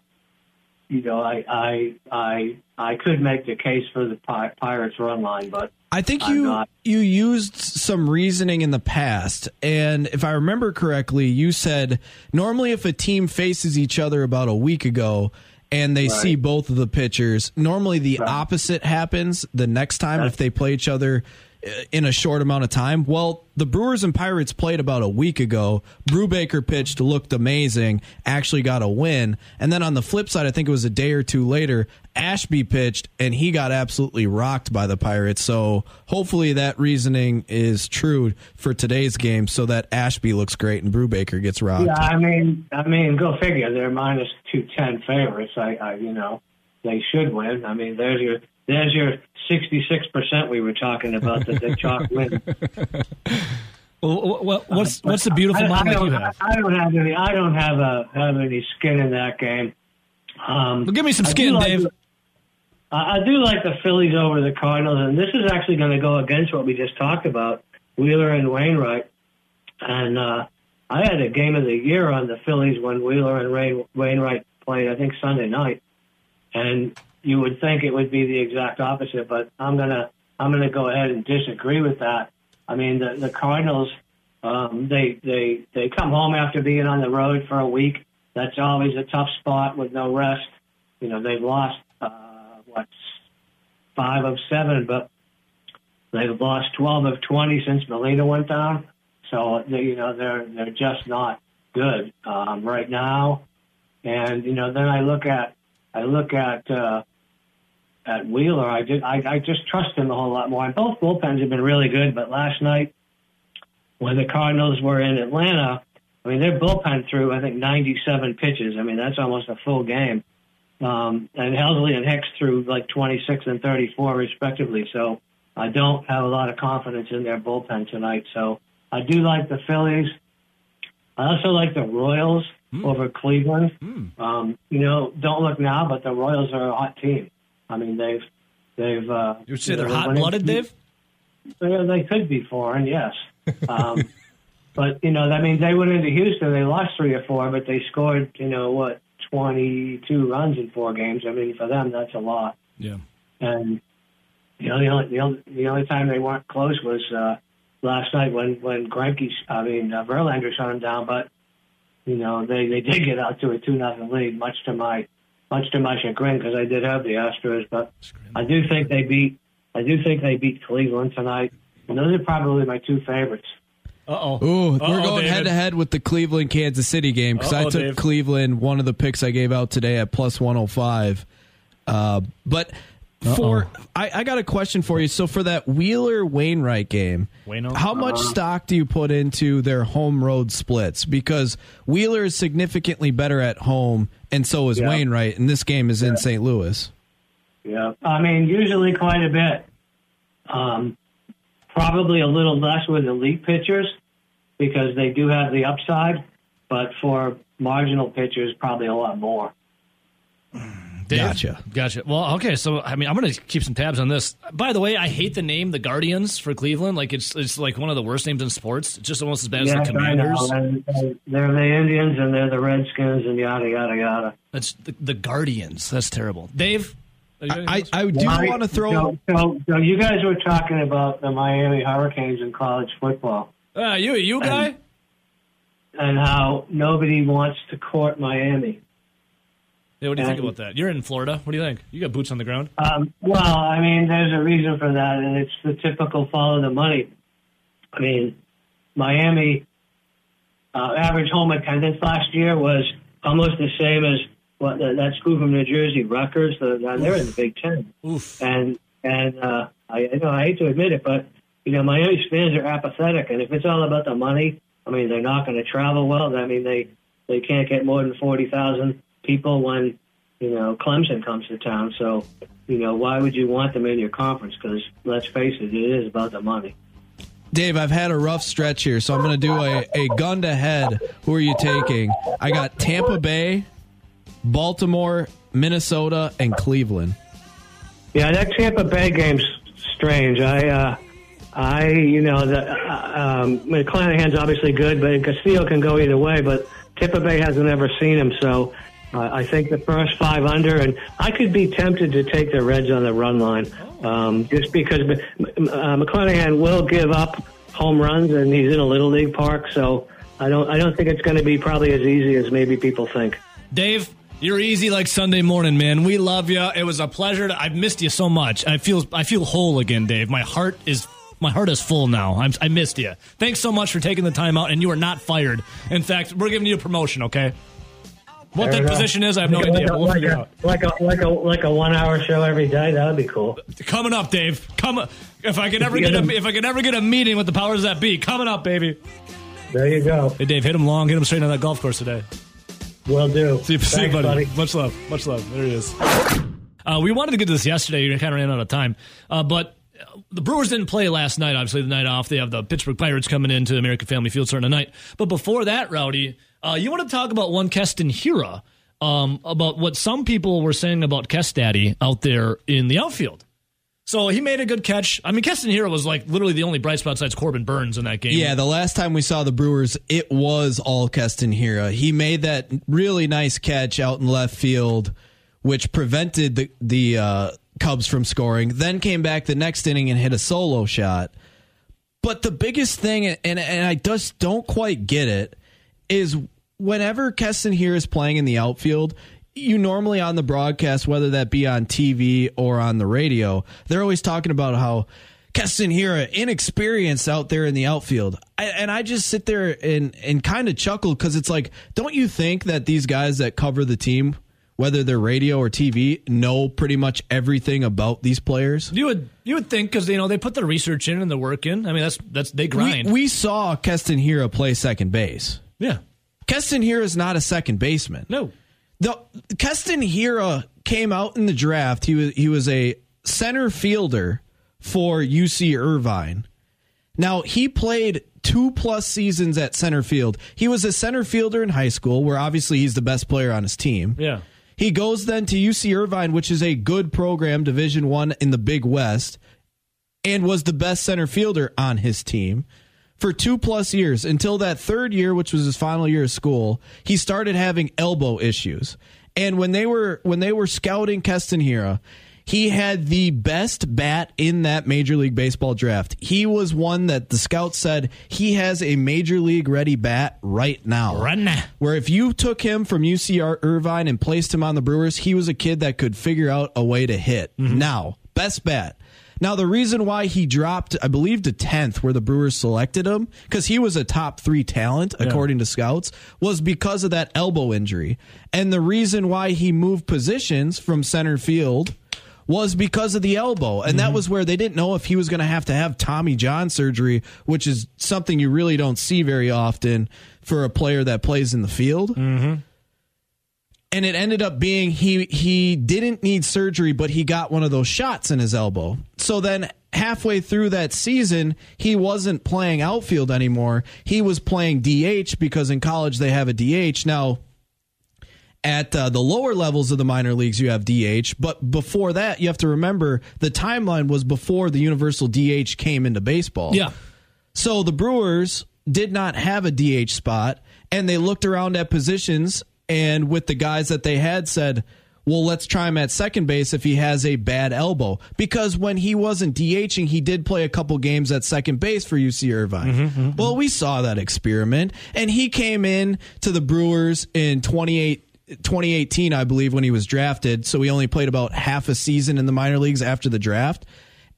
you know, I I I I could make the case for the Pi- Pirates run line, but I think I'm you not. you used some reasoning in the past, and if I remember correctly, you said normally if a team faces each other about a week ago and they see both of the pitchers, normally the opposite happens the next time if they play each other Uh, in a short amount of time. Well, the Brewers and Pirates played about a week ago. Brubaker pitched, looked amazing, actually got a win. And then on the flip side, I think it was a day or two later, Ashby pitched and he got absolutely rocked by the Pirates. So hopefully that reasoning is true for today's game so that Ashby looks great and Brubaker gets rocked. Yeah, I mean, I mean, go figure. They're minus two ten favorites. I, I, you know, they should win. I mean, there's your there's your sixty six percent we were talking about that they chalk (laughs) win. Well, what's, what's the beautiful I, I don't? I don't have any. I don't have a have any skin in that game. Um, Well, give me some skin, like Dave. the- I I do like the Phillies over the Cardinals, and this is actually going to go against what we just talked about, Wheeler and Wainwright. And uh, I had a game of the year on the Phillies when Wheeler and Rain, Wainwright played, I think Sunday night. And you would think it would be the exact opposite, but I'm gonna I'm gonna go ahead and disagree with that. I mean, the the Cardinals, um, they they they come home after being on the road for a week. That's always a tough spot with no rest. You know, they've lost uh, what five of seven, but they've lost twelve of twenty since Molina went down. So they, you know they're they're just not good um, right now. And you know, then I look at I look at uh, at Wheeler. I did I, I just trust him a whole lot more. And both bullpens have been really good, but last night when the Cardinals were in Atlanta, I mean their bullpen threw I think 97 pitches. I mean that's almost a full game. Um, and Helsley and Hicks threw like 26 and 34 respectively. So I don't have a lot of confidence in their bullpen tonight. So I do like the Phillies. I also like the Royals over Cleveland. Um, you know, don't look now, but the Royals are a hot team. I mean, they've they've. Uh, You would say they're hot blooded, Dave? well, they could be foreign, yes. (laughs) Um, but you know, I mean, they went into Houston. They lost three or four, but they scored, you know, what twenty-two runs in four games. I mean, for them, that's a lot. Yeah. And you know, the only the only, the only time they weren't close was uh, last night when when Greinke, I mean, uh, Verlander shut them down. But you know, they they did get out to a two nothing lead, much to my much to my chagrin because I did have the Astros. But I do think they beat I do think they beat Cleveland tonight. And those are probably my two favorites. Uh oh. Ooh, we're going head to head with the Cleveland Kansas City game because I took Dave. Cleveland, one of the picks I gave out today at plus 105. Uh, but For I, I got a question for you. So for that Wheeler Wainwright game, Waino? how much stock do you put into their home road splits? Because Wheeler is significantly better at home, and so is Yeah. Wainwright. And this game is in St. Louis. Yeah, I mean, usually quite a bit. Um, probably a little less with elite pitchers because they do have the upside, but for marginal pitchers, probably a lot more. Dave? Gotcha. Gotcha. Well, okay. So, I mean, I'm going to keep some tabs on this. By the way, I hate the name, the Guardians for Cleveland. Like, it's it's like one of the worst names in sports. It's just almost as bad yes, as the Commanders. And, and they're the Indians and they're the Redskins and yada yada yada. That's the, the Guardians. That's terrible. Dave? are you- I, I do Why- want to throw. So, so, so you guys were talking about the Miami Hurricanes in college football Ah, you, you guy? and how nobody wants to court Miami. Yeah, what do you think about that? You're in Florida. What do you think? You got boots on the ground? Um, well, I mean, there's a reason for that, and it's the typical follow the money. I mean, Miami uh, average home attendance last year was almost the same as what that, that school from New Jersey, Rutgers. The, they're in the Big Ten, Oof. and and uh, I, I know I hate to admit it, but you know, Miami's fans are apathetic, and if it's all about the money, I mean, they're not going to travel well. I mean, they they can't get more than forty thousand people when you know Clemson comes to town. So, you know, why would you want them in your conference? Because let's face it, it is about the money. Dave, I've had a rough stretch here, so I'm going to do a, a gun to head. Who are you taking? I got Tampa Bay, Baltimore, Minnesota, and Cleveland. Yeah, that Tampa Bay game's strange. I, uh, I, you know, the uh, um, McClanahan's obviously good, but Castillo can go either way. But Tampa Bay hasn't ever seen him, so uh, I think the first five under, and I could be tempted to take the Reds on the run line, um, just because uh, McClanahan will give up home runs, and he's in a little league park, so I don't, I don't think it's going to be probably as easy as maybe people think. Dave, you're easy like Sunday morning, man. We love you. It was a pleasure. To, I've missed you so much. I feel I feel whole again, Dave. My heart is my heart is full now. I'm, I missed you. Thanks so much for taking the time out, and you are not fired. In fact, we're giving you a promotion. Okay. What that position is, I have no like idea. A, We'll like, a, like a like a like a one hour show every day. That would be cool. Coming up, Dave. Come if I can ever get a, if I can ever get a meeting with the powers that be. Coming up, baby. There you go. Hey, Dave, hit him long, hit him straight on that golf course today. Will do. See you, see you, buddy. buddy. Much love. Much love. There he is. Uh, we wanted to get to this yesterday. We kind of ran out of time. Uh, but uh, the Brewers didn't play last night, obviously, the night off. They have the Pittsburgh Pirates coming into American Family Field starting tonight. But before that, Rowdy, uh, you want to talk about one Keston Hiura, um, about what some people were saying about Kestaddy out there in the outfield. So he made a good catch. I mean, Keston Hiura was like literally the only bright spot besides Corbin Burnes in that game. Yeah, the last time we saw the Brewers, it was all Keston Hiura. He made that really nice catch out in left field, which prevented the the uh, Cubs from scoring. Then came back the next inning and hit a solo shot. But the biggest thing, and and I just don't quite get it, is whenever Keston Hiura is playing in the outfield. You normally on the broadcast, whether that be on TV or on the radio, they're always talking about how Keston Hiura, inexperienced out there in the outfield. I, and I just sit there and, and kind of chuckle because it's like, don't you think that these guys that cover the team, whether they're radio or TV, know pretty much everything about these players? You would you would think because you know they put the research in and the work in. I mean that's that's they We, grind. we saw Keston Hiura play second base. yeah. Keston Hiura is not a second baseman. No. The Keston Hiura came out in the draft. He was he was a center fielder for UC Irvine. Now he played two plus seasons at center field. He was a center fielder in high school, where obviously he's the best player on his team. Yeah. He goes then to UC Irvine, which is a good program, Division One in the Big West, and was the best center fielder on his team for two plus years until that third year, which was his final year of school. He started having elbow issues, and when they were when they were scouting Keston Hiura, he had the best bat in that Major League Baseball draft. He was one that the scouts said he has a Major League ready bat right now. Right now. Where if you took him from UCR Irvine and placed him on the Brewers, he was a kid that could figure out a way to hit. Mm-hmm. Now, best bet. Now, the reason why he dropped, I believe, to 10th, where the Brewers selected him, because he was a top three talent, according to scouts, was because of that elbow injury. And the reason why he moved positions from center field was because of the elbow. And that was where they didn't know if he was going to have to have Tommy John surgery, which is something you really don't see very often for a player that plays in the field. Mm-hmm. And it ended up being he he didn't need surgery, but he got one of those shots in his elbow. So then halfway through that season, he wasn't playing outfield anymore. He was playing DH because in college they have a DH. Now, at uh, the lower levels of the minor leagues, you have DH, but before that, you have to remember the timeline was before the universal DH came into baseball. Yeah. So the Brewers did not have a DH spot, and they looked around at positions, and with the guys that they had, said, well, let's try him at second base if he has a bad elbow. Because when he wasn't DHing, he did play a couple games at second base for UC Irvine. Mm-hmm, mm-hmm, mm-hmm. Well, we saw that experiment, and he came in to the Brewers in 28. 2018, I believe, when he was drafted. So he only played about half a season in the minor leagues after the draft.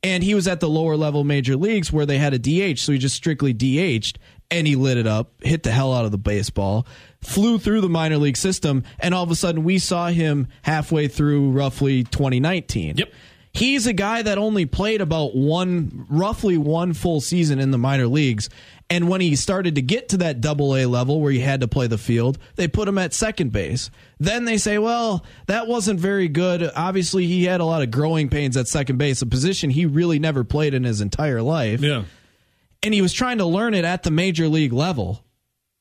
And he was at the lower level major leagues where they had a DH. So he just strictly DH'd and he lit it up, hit the hell out of the baseball, flew through the minor league system. And all of a sudden, we saw him halfway through roughly 2019. Yep. He's a guy that only played about one, roughly one full season in the minor leagues. And when he started to get to that double A level where he had to play the field, they put him at second base. Then they say, well, that wasn't very good. Obviously, he had a lot of growing pains at second base, a position he really never played in his entire life. Yeah. And he was trying to learn it at the major league level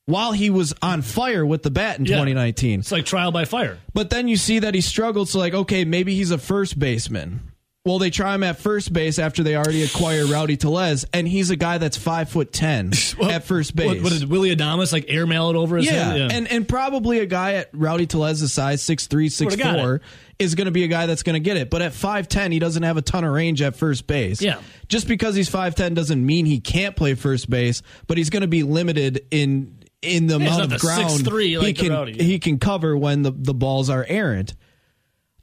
while he was on fire with the bat in Yeah. 2019. It's like trial by fire. But then you see that he struggled. So, like, okay, maybe he's a first baseman. Well, they try him at first base after they already acquire Rowdy Tellez, and he's a guy that's five foot ten (laughs) at first base. What, what is Willy Adames like airmail it over his yeah. head? and and probably a guy at Rowdy Tellez's size, six three, six four, is going to be a guy that's going to get it. But at five ten, he doesn't have a ton of range at first base. Yeah. just because he's five ten doesn't mean he can't play first base, but he's going to be limited in in the amount of ground 6'3" he like the can yeah. he can cover when the the balls are errant.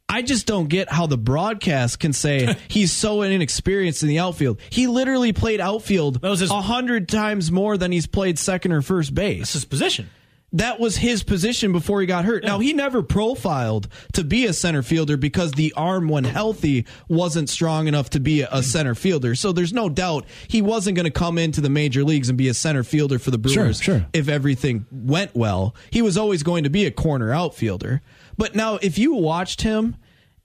I just don't get how the broadcast can say (laughs) he's so inexperienced in the outfield. He literally played outfield That was his- a hundred times more than he's played second or first base That's his position. That was his position before he got hurt. Now he never profiled to be a center fielder because the arm when healthy wasn't strong enough to be a center fielder. So there's no doubt he wasn't going to come into the major leagues and be a center fielder for the Brewers sure. if everything went well. He was always going to be a corner outfielder. But now if you watched him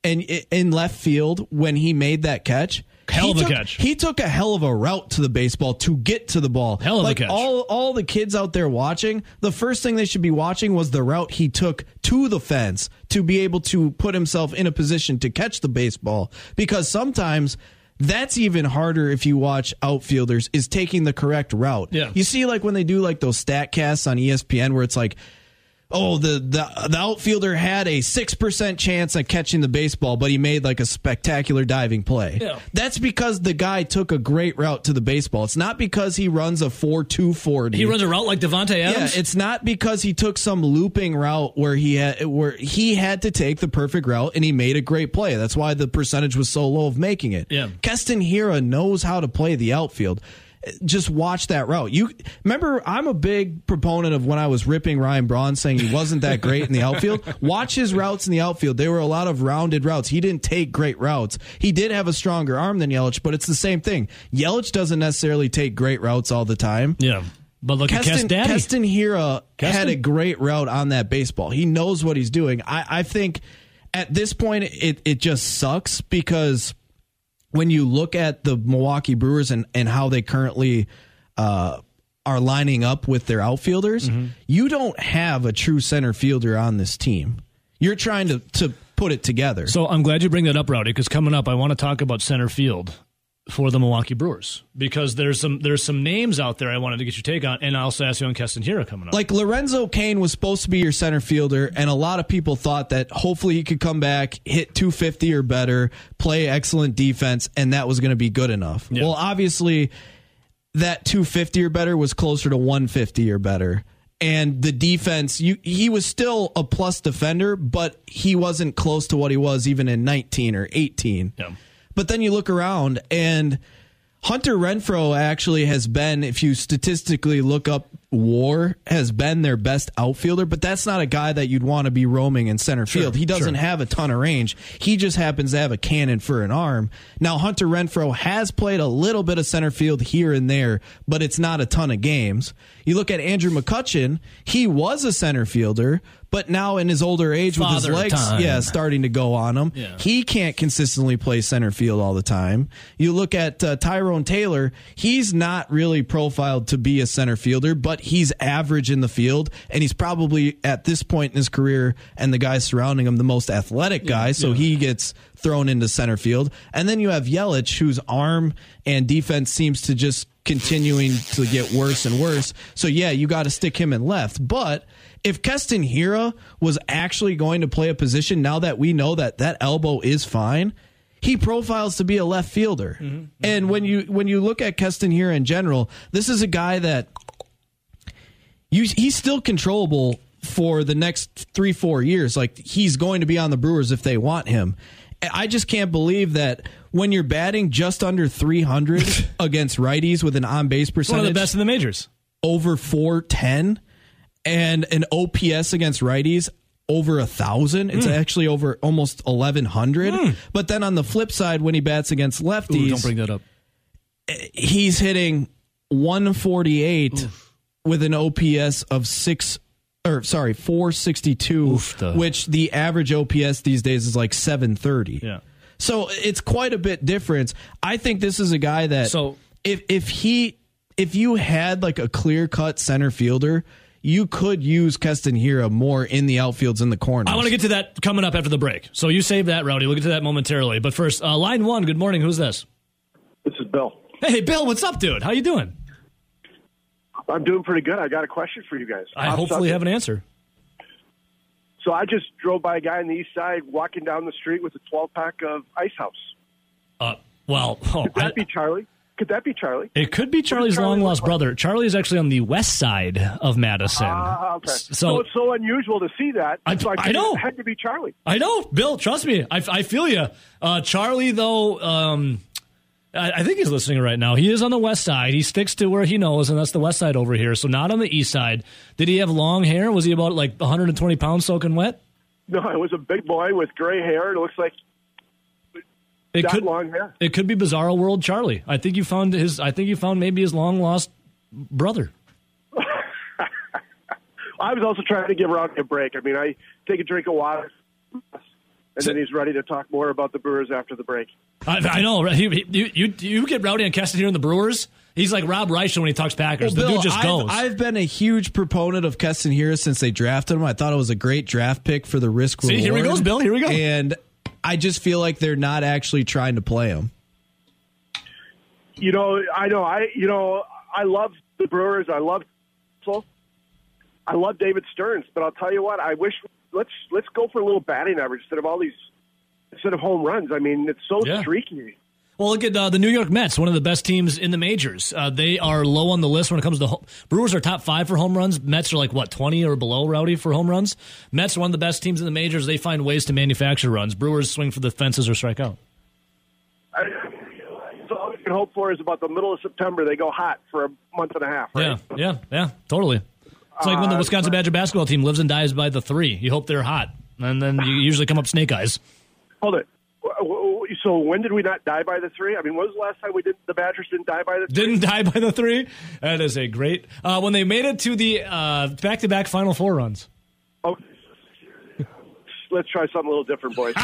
and in left field when he made that catch, Hell he of a took- catch. He took a hell of a route to the baseball to get to the ball. Hell of a catch. all all the kids out there watching, the first thing they should be watching was the route he took to the fence to be able to put himself in a position to catch the baseball. Because sometimes that's even harder if you watch outfielders is taking the correct route. Yeah. You see like when they do like those stat casts on ESPN where it's like Oh, the, the the outfielder had a six percent chance at catching the baseball, but he made like a spectacular diving play. Yeah. That's because the guy took a great route to the baseball. It's not because he runs a four two forty. He runs a route like Davante Yeah, it's not because he took some looping route where he had where he had to take the perfect route and he made a great play. That's why the percentage was so low of making it. Yeah. Keston Hiura knows how to play the outfield. Just watch that route. You remember I'm a big proponent of when I was ripping Ryan Braun saying he wasn't that great in the outfield. (laughs) Watch his routes in the outfield. They were a lot of rounded routes. He didn't take great routes. He did have a stronger arm than Yelich, but it's the same thing. Yelich doesn't necessarily take great routes all the time. yeah. But look at Kes Keston, Daddy. Keston Hiura had a great route on that baseball. He knows what he's doing. I, I think at this point it it just sucks because when you look at the Milwaukee Brewers and, and how they currently uh, are lining up with their outfielders, Mm-hmm. you don't have a true center fielder on this team. You're trying to, to put it together. So I'm glad you bring that up, Rowdy, because coming up, I want to talk about center field for the Milwaukee Brewers because there's some there's some names out there I wanted to get your take on, and I also ask you on Keston Hiura coming up. like Lorenzo Cain was supposed to be your center fielder, and a lot of people thought that hopefully he could come back, hit 250 or better, play excellent defense, and that was going to be good enough. Yeah. Well, obviously, that 250 or better was closer to 150 or better. And the defense, you, he was still a plus defender, but he wasn't close to what he was even in 19 or 18. Yeah. But then you look around and Hunter Renfroe actually has been, if you statistically look up WAR has been their best outfielder, but that's not a guy that you'd want to be roaming in center field. he doesn't sure. have a ton of range. He just happens to have a cannon for an arm. Now, Hunter Renfroe has played a little bit of center field here and there, but it's not a ton of games. You look at Andrew McCutchen, he was a center fielder, but now in his older age with his legs, time. yeah, starting to go on him, Yeah. he can't consistently play center field all the time. You look at uh, Tyrone Taylor, he's not really profiled to be a center fielder, but he's average in the field, and he's probably at this point in his career and the guys surrounding him the most athletic guy, so he gets thrown into center field. And then you have Yelich, whose arm and defense seems to just continuing to get worse and worse. So yeah, you got to stick him in left, but if Keston Hiura was actually going to play a position now that we know that that elbow is fine, he profiles to be a left fielder. Mm-hmm. And when you when you look at Keston Hiura in general, this is a guy that you he's still controllable for the next 3-4 years. Like he's going to be on the Brewers if they want him. I just can't believe that when you're batting just under 300 (laughs) against righties with an on-base percentage, One of the best in the majors. over 410 and an OPS against righties over a thousand. It's hmm. actually over almost 1100. Hmm. But then on the flip side, when he bats against lefties, Ooh, don't bring that up. he's hitting 148 with an OPS of six or sorry, 462, Oof, which the average OPS these days is like 730. Yeah. So it's quite a bit difference. I think this is a guy that So- if if he if you had like a clear cut center fielder, you could use Keston Hiura more in the outfields in the corners. I want to get to that coming up after the break. So you save that, Rowdy. We'll get to that momentarily. But first, uh, line one. Good morning. Who's this? This is Bill. Hey, Bill. What's up, dude? How you doing? I'm doing pretty good. I got a question for you guys. I hopefully have an answer. So I just drove by a guy on the east side walking down the street with a 12 pack of Ice House. Uh, well, (laughs) oh, Could that I- be Charlie? Could that be Charlie? it could be Charlie's Charlie long lost brother. Charlie is actually on the west side of Madison. Ah, okay. So, So it's so unusual to see that. I- so I, I know. It had to be Charlie. I know, Bill. Trust me. I, I feel you. Uh, Charlie, though, um, I, I think he's listening right now. He is on the west side. He sticks to where he knows, and that's the west side over here. So not on the east side. Did he have long hair? Was he about like 120 pounds soaking wet? No, it was a big boy with gray hair. It looks like It that could. long hair. It could be Bizarro World Charlie. I think you found his. I think you found maybe his long lost brother. (laughs) I was also trying to give Rocky a break. I mean, I take a drink of water, and then he's ready to talk more about the Brewers after the break. I, I know. right? He, he, you, you you get Rowdy and Keston Hiura in the Brewers. He's like Rob Reischel when he talks Packers. the Bill, dude just I've, goes. I've been a huge proponent of Keston Hiura since they drafted him. I thought it was a great draft pick for the risk See, reward. here he goes, Bill. Here we go. And I just feel like they're not actually trying to play him. You know, I know, I you know, I love the Brewers. I love, I love David Stearns. But I'll tell you what, I wish let's let's go for a little batting average instead of all these instead of home runs. I mean, it's so Yeah. streaky. Well, look at uh, the New York Mets, one of the best teams in the majors. Uh, they are low on the list when it comes to ho- Brewers are top five for home runs. Mets are like what twenty or below, Rowdy for home runs. Mets are one of the best teams in the majors. They find ways to manufacture runs. Brewers swing for the fences or strike out. I, so all we can hope for is about the middle of September they go hot for a month and a half. Right? Yeah, yeah, yeah, totally. It's like when the Uh, Wisconsin Badger basketball team lives and dies by the three. You hope they're hot, and then you usually come up snake eyes. Hold it. W- w- So when did we not die by the three? I mean, when was the last time we did the Badgers didn't die by the three? Didn't die by the three. That is a great. Uh, when they made it to the uh, back-to-back Final Four runs. Oh, let's try something a little different, boys. (laughs)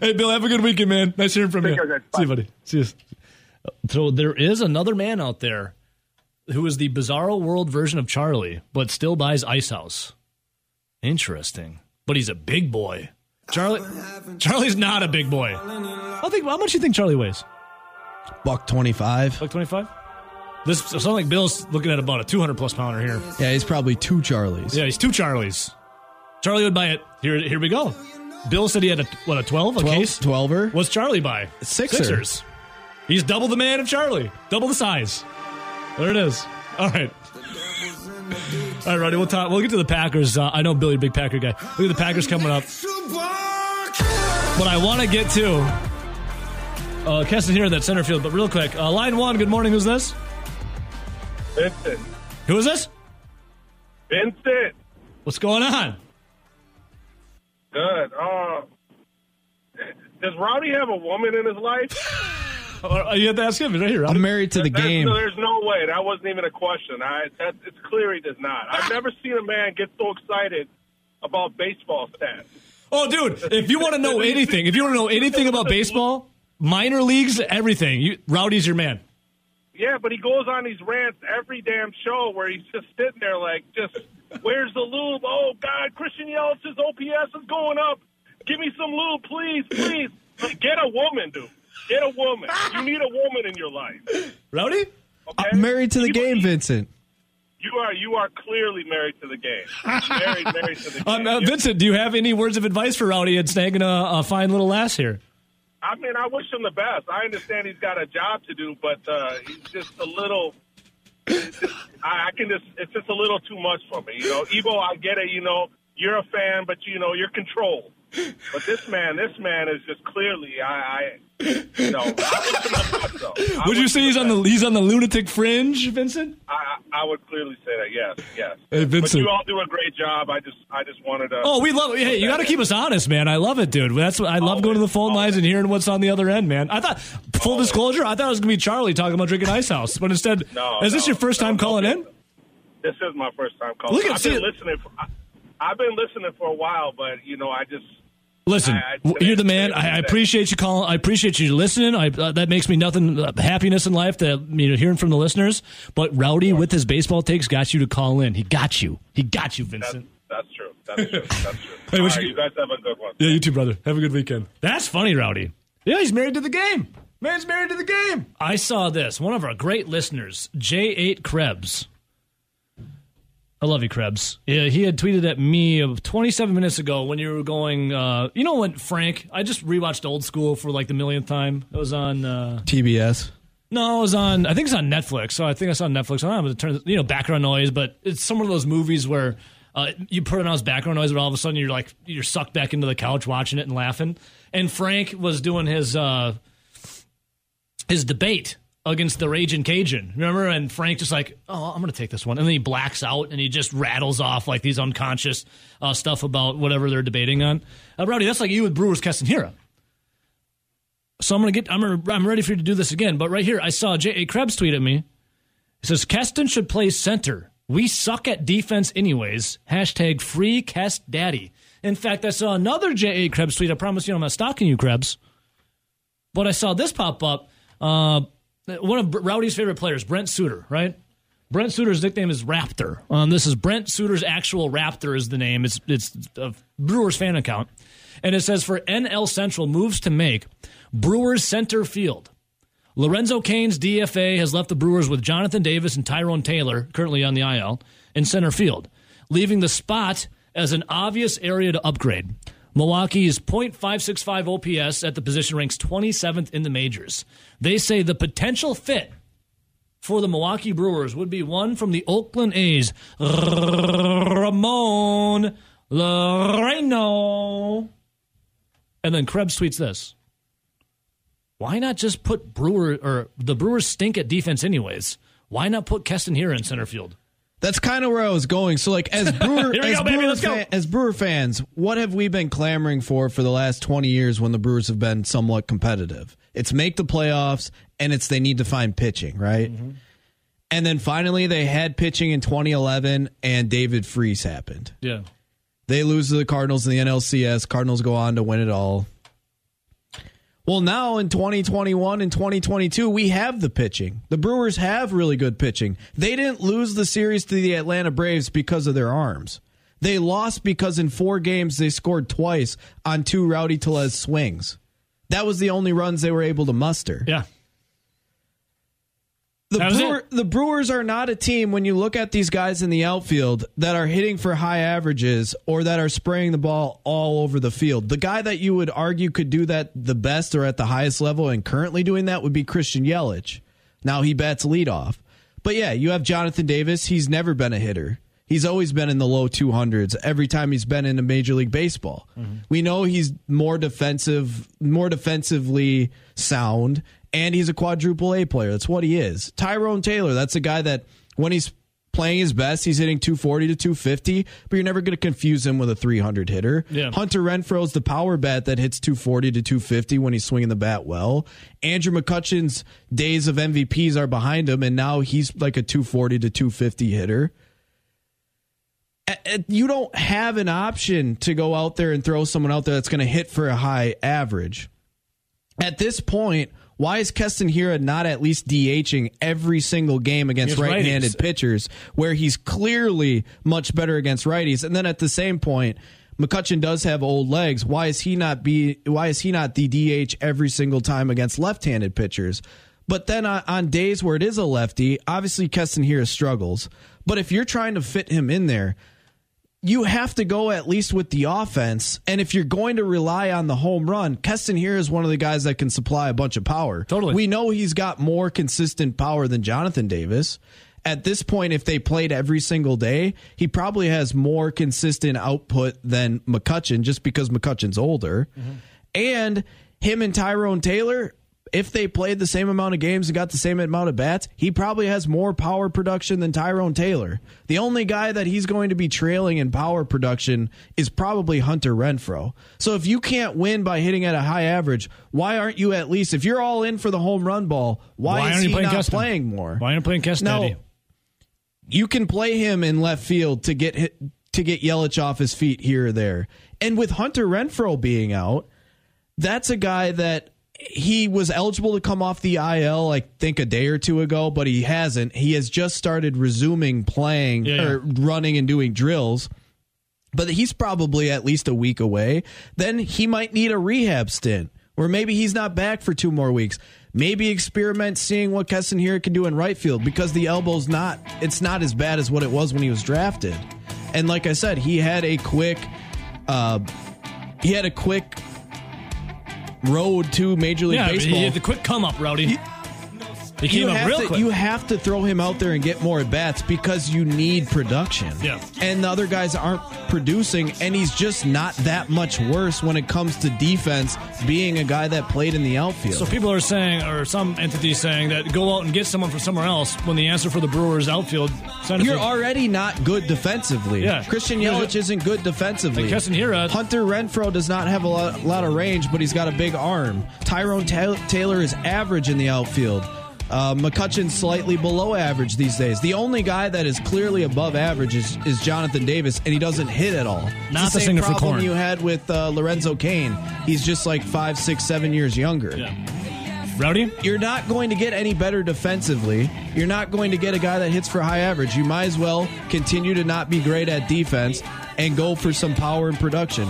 Hey, Bill, have a good weekend, man. Nice hearing from Take you. care, guys. See you, buddy. See you. So there is another man out there who is the bizarro world version of Charlie, but still buys Ice House. Interesting. But he's a big boy. Charlie Charlie's not a big boy. I think how much do you think Charlie weighs? Buck 25. Like 25? This sounds like Bill's looking at about a 200 plus pounder here. Yeah, he's probably two Charlies. Yeah, he's two Charlies. Charlie would buy it. Here, here we go. Bill said he had a what a 12 a 12, case. 12er. What's Charlie buy? Sixer. Sixers. He's double the man of Charlie. Double the size. There it is. All right. All right, Roddy. We'll talk. We'll get to the Packers. Uh, I know Billy, big Packer guy. Look at the Packers coming up. But I want to get to uh, Keston Hiura in that center field. But real quick, uh, line one. Good morning. Who's this? Vincent. Who is this? Vincent, What's going on? good. Uh, does Rowdy have a woman in his life? (laughs) Oh, You have to ask him. Right here. I'm married to the That's- game. There's no way. That wasn't even a question. I, that, it's clear he does not. I've never seen a man get so excited about baseball stats. Oh, dude, if you want to know anything, if you want to know anything about baseball, minor leagues, everything, you, Rowdy's your man. Yeah, but he goes on these rants every damn show where he's just sitting there like, just where's the lube? Oh God, Christian Yelich's OPS is going up. Give me some lube, please, please. Like, get a woman, dude. Get a woman. You need a woman in your life. Rowdy? Okay? I'm married to the You- game, Vincent. You are you are clearly married to the game. Married, married to the (laughs) game. Um, uh, Yeah. Vincent, do you have any words of advice for Rowdy and snagging a, a fine little lass here? I mean, I wish him the best. I understand he's got a job to do, but uh, he's just a little. I, I can just. It's just a little too much for me. You know, Evo, I get it. You know, you're a fan, but you know, you're controlled. But this man, this man is just clearly. I, I you know, (laughs) I wish him the best. Though. I Would you say he's on the he's on the lunatic fringe, Vincent? I, I would clearly say that. Yes, yes. Hey, But Vincent. you all do a great job. I just, I just wanted to. Oh, we love. Hey, you got to keep us honest, man. I love it, dude. That's what I love going to the phone lines and hearing what's on the other end, man. I thought, full disclosure, I thought it was gonna be Charlie talking about drinking Ice House, but instead, No, is this no, your first no, time calling in? This is my first time calling. Look at- I've been listening. For, I, I've been listening for a while, but you know, I just. Listen, I- I- you're the man. I, I appreciate you calling. I appreciate you listening. I, uh, that makes me nothing uh, happiness in life that you know hearing from the listeners. But Rowdy with his baseball takes got you to call in. He got you. He got you, Vincent. that's true. That's true. (laughs) That's true. Hey, right, you- you guys have a good one. Yeah, you too, brother. Have a good weekend. That's funny, Rowdy. Yeah, he's married to the game. Man's married to the game. I saw this. One of our great listeners, J8 Krebs. I love you, Krebs. Yeah, he had tweeted at me of 27 minutes ago when you were going. Uh, you know when Frank? I just rewatched Old School for like the millionth time. It was on. Uh, TBS. no, it was on. I think it's on Netflix. So I think I saw Netflix. I don't know. It turns, you know, background noise, but it's some of those movies where uh, you put it on as background noise, but all of a sudden you're like you're sucked back into the couch watching it and laughing. And Frank was doing his uh, his debate against the Raging Cajun. Remember? And Frank just like, oh, I'm going to take this one, and then he blacks out and he just rattles off like these unconscious uh, stuff about whatever they're debating on. Uh, Rowdy, that's like you with Brewers Keston Hiura. So I'm gonna get. I'm. I'm ready for you to do this again. But right here, I saw J. A. Krebs tweet at me. He says Keston should play center. We suck at defense anyways. Hashtag free Kest Daddy. In fact, I saw another J. A. Krebs tweet. I promise you, I'm not stalking you, Krebs. But I saw this pop up. Uh, one of Rowdy's favorite players, Brent Suter, right? Brent Suter's nickname is Raptor. Um, this is Brent Suter's actual Raptor is the name. It's it's a Brewers fan account, and it says for NL Central moves to make Brewers center field. Lorenzo Cain's DFA has left the Brewers with Jonathan Davis and Tyrone Taylor currently on the IL in center field, leaving the spot as an obvious area to upgrade. Milwaukee's .565 OPS at the position ranks 27th in the majors. They say the potential fit for the Milwaukee Brewers would be one from the Oakland A's, Ramon Laureano. And then Krebs tweets this. Why not just put Brewer or the Brewers stink at defense anyways? Why not put Keston Hiura in center field? That's kind of where I was going. So, like, as (laughs) Brewer, as, go, Brewer let's as Brewer fans, what have we been clamoring for for the last twenty years when the Brewers have been somewhat competitive? It's make the playoffs, and it's they need to find pitching, right? Mm-hmm. And then finally, they had pitching in 2011, and David Freese happened. Yeah. They lose to the Cardinals in the NLCS. Cardinals go on to win it all. Well, now in 2021 and 2022, we have the pitching. The Brewers have really good pitching. They didn't lose the series to the Atlanta Braves because of their arms. They lost because in four games they scored twice on two Rowdy Tellez swings. That was the only runs they were able to muster. Yeah. The, Brewer, the Brewers are not a team when you look at these guys in the outfield that are hitting for high averages or that are spraying the ball all over the field. The guy that you would argue could do that the best or at the highest level and currently doing that would be Christian Yelich. Now he bats leadoff. But yeah, you have Jonathan Davis. He's never been a hitter. He's always been in the low 200s every time he's been in a Major League Baseball. We know he's more defensive, more defensively sound, and he's a quadruple A player. That's what he is. Tyrone Taylor, that's a guy that when he's playing his best. He's hitting 240 to 250, but you're never going to confuse him with a 300 hitter. Yeah. Hunter Renfroe's the power bat that hits 240 to 250 when he's swinging the bat well. Andrew McCutchen's days of MVPs are behind him, and now he's like a 240 to 250 hitter. You don't have an option to go out there and throw someone out there that's going to hit for a high average. At this point, why is Keston Hiura not at least DHing every single game against Against right-handed pitchers, where he's clearly much better against righties? And then at the same point, McCutchen does have old legs. Why is he not be? Why is he not the DH every single time against left-handed pitchers? But then on, on days where it is a lefty, obviously Keston Hiura struggles. But if you're trying to fit him in there, you have to go at least with the offense. And if you're going to rely on the home run, Keston Hiura is one of the guys that can supply a bunch of power. Totally. We know he's got more consistent power than Jonathan Davis. At this point, if they played every single day, he probably has more consistent output than McCutchen just because McCutchen's older. Mm-hmm. And him and Tyrone Taylor, if they played the same amount of games and got the same amount of bats, he probably has more power production than Tyrone Taylor. The only guy that he's going to be trailing in power production is probably Hunter Renfroe. So if you can't win by hitting at a high average, why aren't you at least, if you're all in for the home run ball, why, Why is aren't you he playing not Keston? playing more? Why aren't you playing Keston? No, you can play him in left field to get hit, to get Yelich off his feet here or there. And with Hunter Renfroe being out, that's a guy that he was eligible to come off the IL, I think a day or two ago, but he hasn't. He has just started resuming playing Yeah, yeah. or running and doing drills. But he's probably at least a week away. Then he might need a rehab stint, or maybe he's not back for two more weeks. Maybe experiment seeing what Keston Hiura can do in right field because the elbow's not it's not as bad as what it was when he was drafted. And like I said, he had a quick uh he had a quick road to Major League Yeah, Baseball. the quick come up, Rowdy. You have to. You have to throw him out there and get more at bats because you need production. Yeah. And the other guys aren't producing, and he's just not that much worse when it comes to defense, being a guy that played in the outfield. So people are saying, or some entities saying that go out and get someone from somewhere else when the answer for the Brewers outfield You're already not good defensively. Yeah. Christian Yelich isn't good defensively. And Hiura- Hunter Renfroe does not have a lot, lot of range, but he's got a big arm. Tyrone Ta- Taylor is average in the outfield. Uh, McCutchen's slightly below average these days. The only guy that is clearly above average is, is Jonathan Davis, and he doesn't hit at all. It's Not the the same problem you had with uh, Lorenzo Cain. He's just like five, six, seven years younger. Yeah. Rowdy? You're not going to get any better defensively. You're not going to get a guy that hits for high average. You might as well continue to not be great at defense and go for some power and production.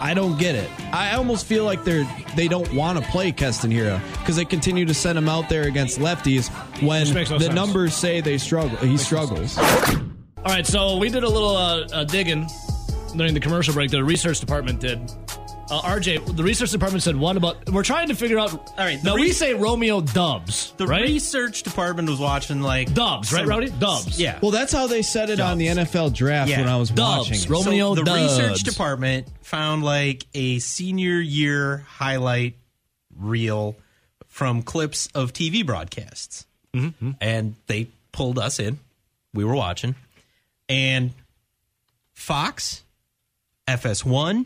I don't get it. I almost feel like they're they don't want to play Keston Hiura because they continue to send him out there against lefties when no the sense. numbers say they struggle. He struggles. All right, so we did a little uh, uh, digging during the commercial break. The research department did. Uh, RJ, the research department said, "What about?" We're trying to figure out. All right, the now re- we say Romeo Dubs, The right? research department was watching like Dubs, right, some- Rowdy? Dubs. Yeah. Well, that's how they said it on the NFL draft Yeah. when I was Dubs. watching. it. Romeo so the Dubs. research department found like a senior year highlight reel from clips of TV broadcasts, Mm-hmm. and they pulled us in. We were watching, and Fox, FS1, uh, uh,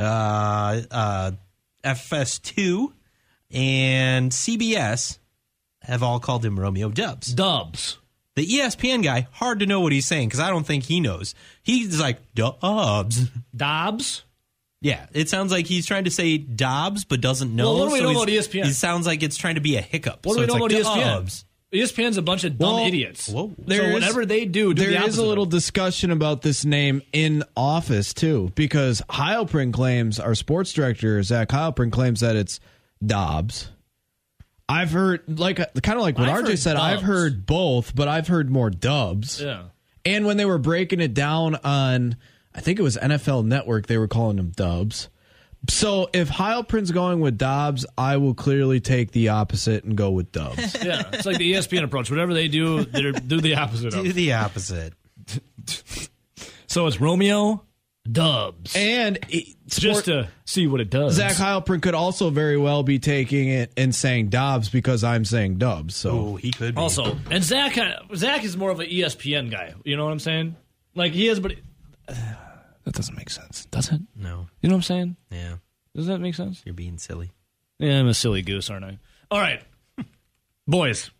Uh, uh, FS2, and CBS have all called him Romeo Dubs. Dubs. The ESPN guy, hard to know what he's saying because I don't think he knows. He's like Dubs. Dobbs. Yeah, it sounds like he's trying to say Dobbs but doesn't know. Well, what do we so know about ESPN? He sounds like it's trying to be a hiccup. What so do we know it's about ESPN? ESPN's a bunch of dumb Well, idiots. whoa. so There is- whatever they do, do There the is a little discussion about this name in office too, because Heilprin claims our sports director Zach Heilprin claims that it's Dobbs. I've heard like uh, kind of like what I've RJ said. I've heard both, but I've heard more Dubs. Yeah. And when they were breaking it down on, I think it was NFL Network, they were calling them Dubs. So if Heilprin's going with Dobbs, I will clearly take the opposite and go with Dubs. (laughs) Yeah, it's like the ESPN approach. Whatever they do, they do the opposite Do of. the opposite. (laughs) So it's Romeo Dubs. And it, just to see what it does. Zach Heilprin could also very well be taking it and saying Dobbs because I'm saying Dubs. So Oh, he could be. Also, and Zach, Zach is more of an ESPN guy. You know what I'm saying? Like he is, but that doesn't make sense, does it? no. You know what I'm saying? Yeah. Does that make sense? You're being silly. Yeah, I'm a silly goose, aren't I? All right, (laughs) boys.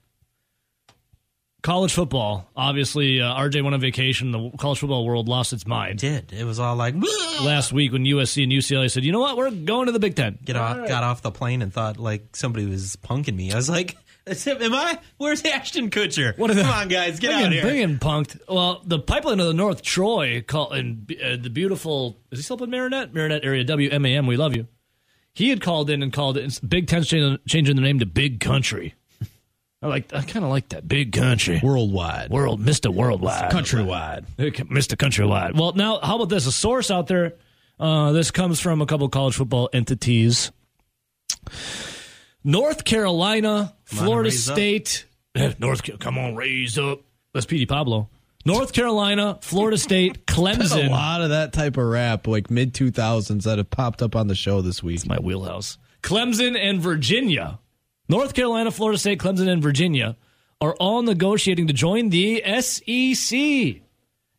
College football. Obviously, uh, RJ went on vacation. The college football world lost its mind Did. It was all like, last week when USC and UCLA said, "You know what? We're going to the Big Ten." get off, got off the plane and thought like somebody was punking me. I was like, "Am I? Where's Ashton Kutcher? What are they- Come on, guys, get Bring out in- here." Bring in punked. Well, the pipeline of the North, Troy, call, and uh, the beautiful, is he still up in Marinette? Marinette area, WMAM, we love you. He had called in and called it, Big Ten's changing, changing the name to Big Country. I like, I kind of like that. Big Country. worldwide, World, Mr. Worldwide. countrywide. Mr. Countrywide. Well, now, how about this? A source out there, uh, this comes from a couple college football entities. North Carolina, Florida. State, (laughs) North, come on, raise up. That's Petey Pablo. North Carolina, Florida State, (laughs) Clemson. a lot of that type of rap, like mid 2000s, that have popped up on the show this week. my wheelhouse. Clemson and Virginia. North Carolina, Florida State, Clemson, and Virginia are all negotiating to join the SEC.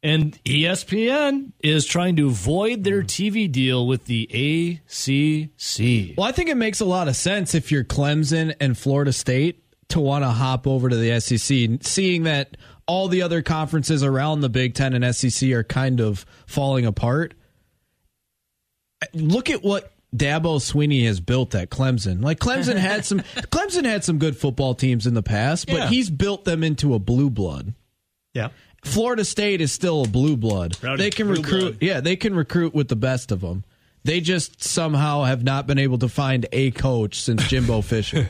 And ESPN is trying to void their mm. TV deal with the ACC. Well, I think it makes a lot of sense if you're Clemson and Florida State to want to hop over to the SEC, seeing that all the other conferences around the Big Ten and SEC are kind of falling apart. Look at what Dabo Swinney has built at Clemson. Like Clemson (laughs) had some Clemson had some good football teams in the past, but Yeah. he's built them into a blue blood. yeah. Florida State is still a blue blood. Rowdy they can blue recruit. blood. Yeah, they can recruit with the best of them. They just somehow have not been able to find a coach since Jimbo (laughs) Fisher.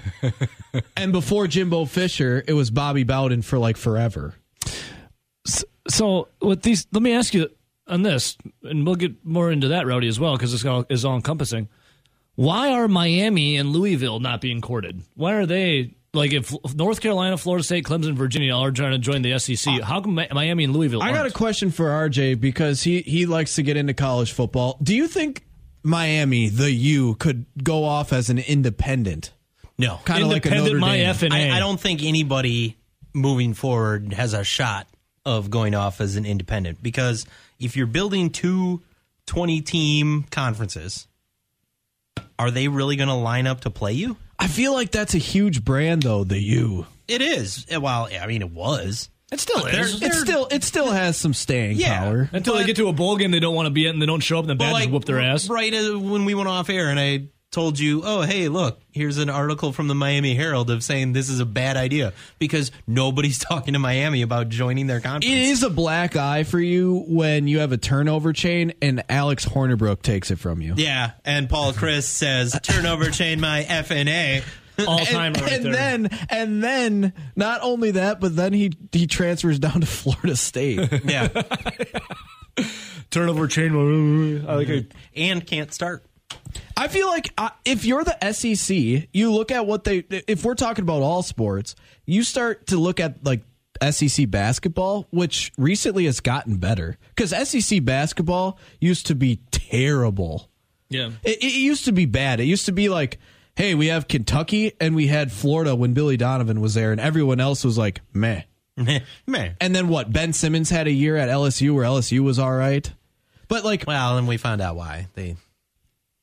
and before Jimbo Fisher, it was Bobby Bowden for like forever. So, with these, let me ask you on this, and we'll get more into that, Rowdy, as well, because it's all, is all encompassing. Why are Miami and Louisville not being courted? Why are they like if North Carolina, Florida State, Clemson, Virginia all are trying to join the SEC? Uh, how come Miami and Louisville? I got a question for RJ because he he likes to get into college football. Do you think Miami, the U, could go off as an independent? No. Kind of like a Independent Notre my Dame. F and I, A. I don't think anybody moving forward has a shot of going off as an independent because if you're building two 20 team conferences, are they really going to line up to play you? I feel like that's a huge brand though, the U. It is. Well, I mean, it was. It still But is. they're- It still it still has some staying Yeah. power. Until they get to a bowl game they don't want to be at and they don't show up and the But, badges whoop their ass. Right uh, when we went off air and I told you, oh, hey, look, here's an article from the Miami Herald of saying this is a bad idea because nobody's (laughs) talking to Miami about joining their conference. It is a black eye for you when you have a turnover chain and Alex Hornibrook takes it from you. Yeah, and Paul (laughs) Chris says turnover chain my FNA. (laughs) All And, time right and there. then and then not only that, but then he he transfers down to Florida State. Yeah, turnover chain. I like it. and can't start. I feel like uh, if you're the SEC, you look at what they. If we're talking about all sports, you start to look at like SEC basketball, which recently has gotten better because SEC basketball used to be terrible. Yeah. It, it used to be bad. It used to be like, hey, we have Kentucky and we had Florida when Billy Donovan was there, and everyone else was like, meh. (laughs) Man. And then what? Ben Simmons had a year at LSU where LSU was all right. But like, Well, and we found out why they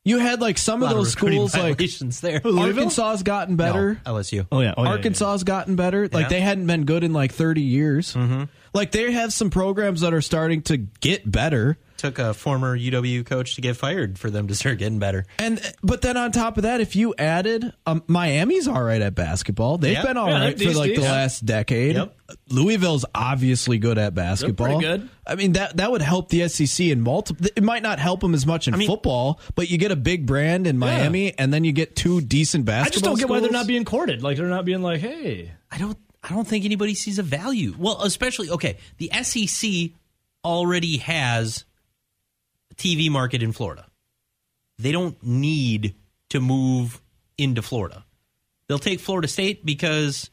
you had like some of those recruiting schools, like violations there. Arkansas has gotten better. No, LSU. Oh yeah. Oh, yeah, Arkansas has gotten better. Like Yeah. they hadn't been good in like 30 years. Mm-hmm. Like they have some programs that are starting to get better. Took a former UW coach to get fired for them to start getting better. And but then on top of that, if you added um, Miami's all right at basketball. They've Yeah. been all Yeah, right for like the decent. last decade. Yep. Louisville's obviously good at basketball. good. I mean that that would help the SEC in multiple. It might not help them as much in mean- football, but you get a big brand in Miami, and then you get two decent basketball. I just don't get why they're not being courted. Like they're not being like, hey. I don't I don't think anybody sees a value. Well, especially okay, the SEC already has a TV market in Florida. They don't need to move into Florida. They'll take Florida State because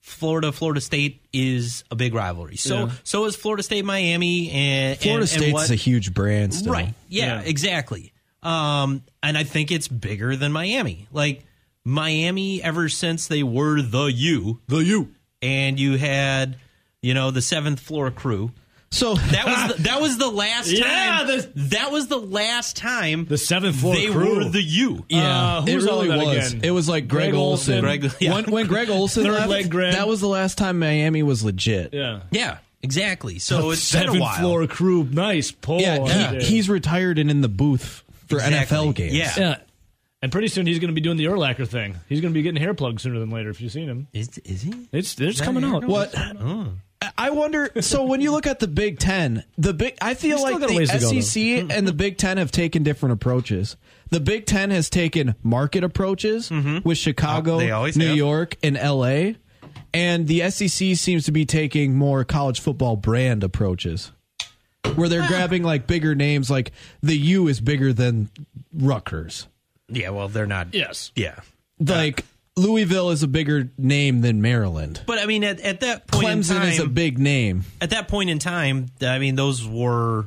Florida Florida State is a big rivalry. So Yeah. so is Florida State Miami and Florida and, State's and what, a huge brand still. Right. Yeah, Yeah. exactly. Um, and I think it's bigger than Miami. Like Miami, ever since they were the U, The U. and you had, you know, the seventh floor crew. So (laughs) That was the, that was the last Yeah, time. the- that was the last time The seventh floor they crew. were the U. Yeah, Uh, it who's all really in that was. again? It was like Greg, Greg Olsen. Olsen. Greg- yeah. when, when Greg Olsen Third left, leg Greg. that was the last time Miami was legit. Yeah. Yeah, exactly. So it's been a seventh while. floor crew. Nice pull. Yeah, he, he's retired and in the booth for Exactly. NFL games. Yeah. yeah. And pretty soon he's going to be doing the Urlacher thing. He's going to be getting hair plugs sooner than later. If you've seen him, Is, is he? it's they're coming out. What? I wonder. So when you look at the Big Ten, the big, I feel like got a ways to go, the though. SEC mm-hmm. and the Big Ten have taken different approaches. The Big Ten has taken market approaches mm-hmm. with Chicago, Oh, New have. York, and LA, and the SEC seems to be taking more college football brand approaches, where they're ah. grabbing like bigger names. Like the U is bigger than Rutgers. Yeah. Well, they're not. Yes. Yeah. Like Louisville is a bigger name than Maryland. But I mean, at, at that point in Clemson time, is a big name. at that point in time, I mean, those were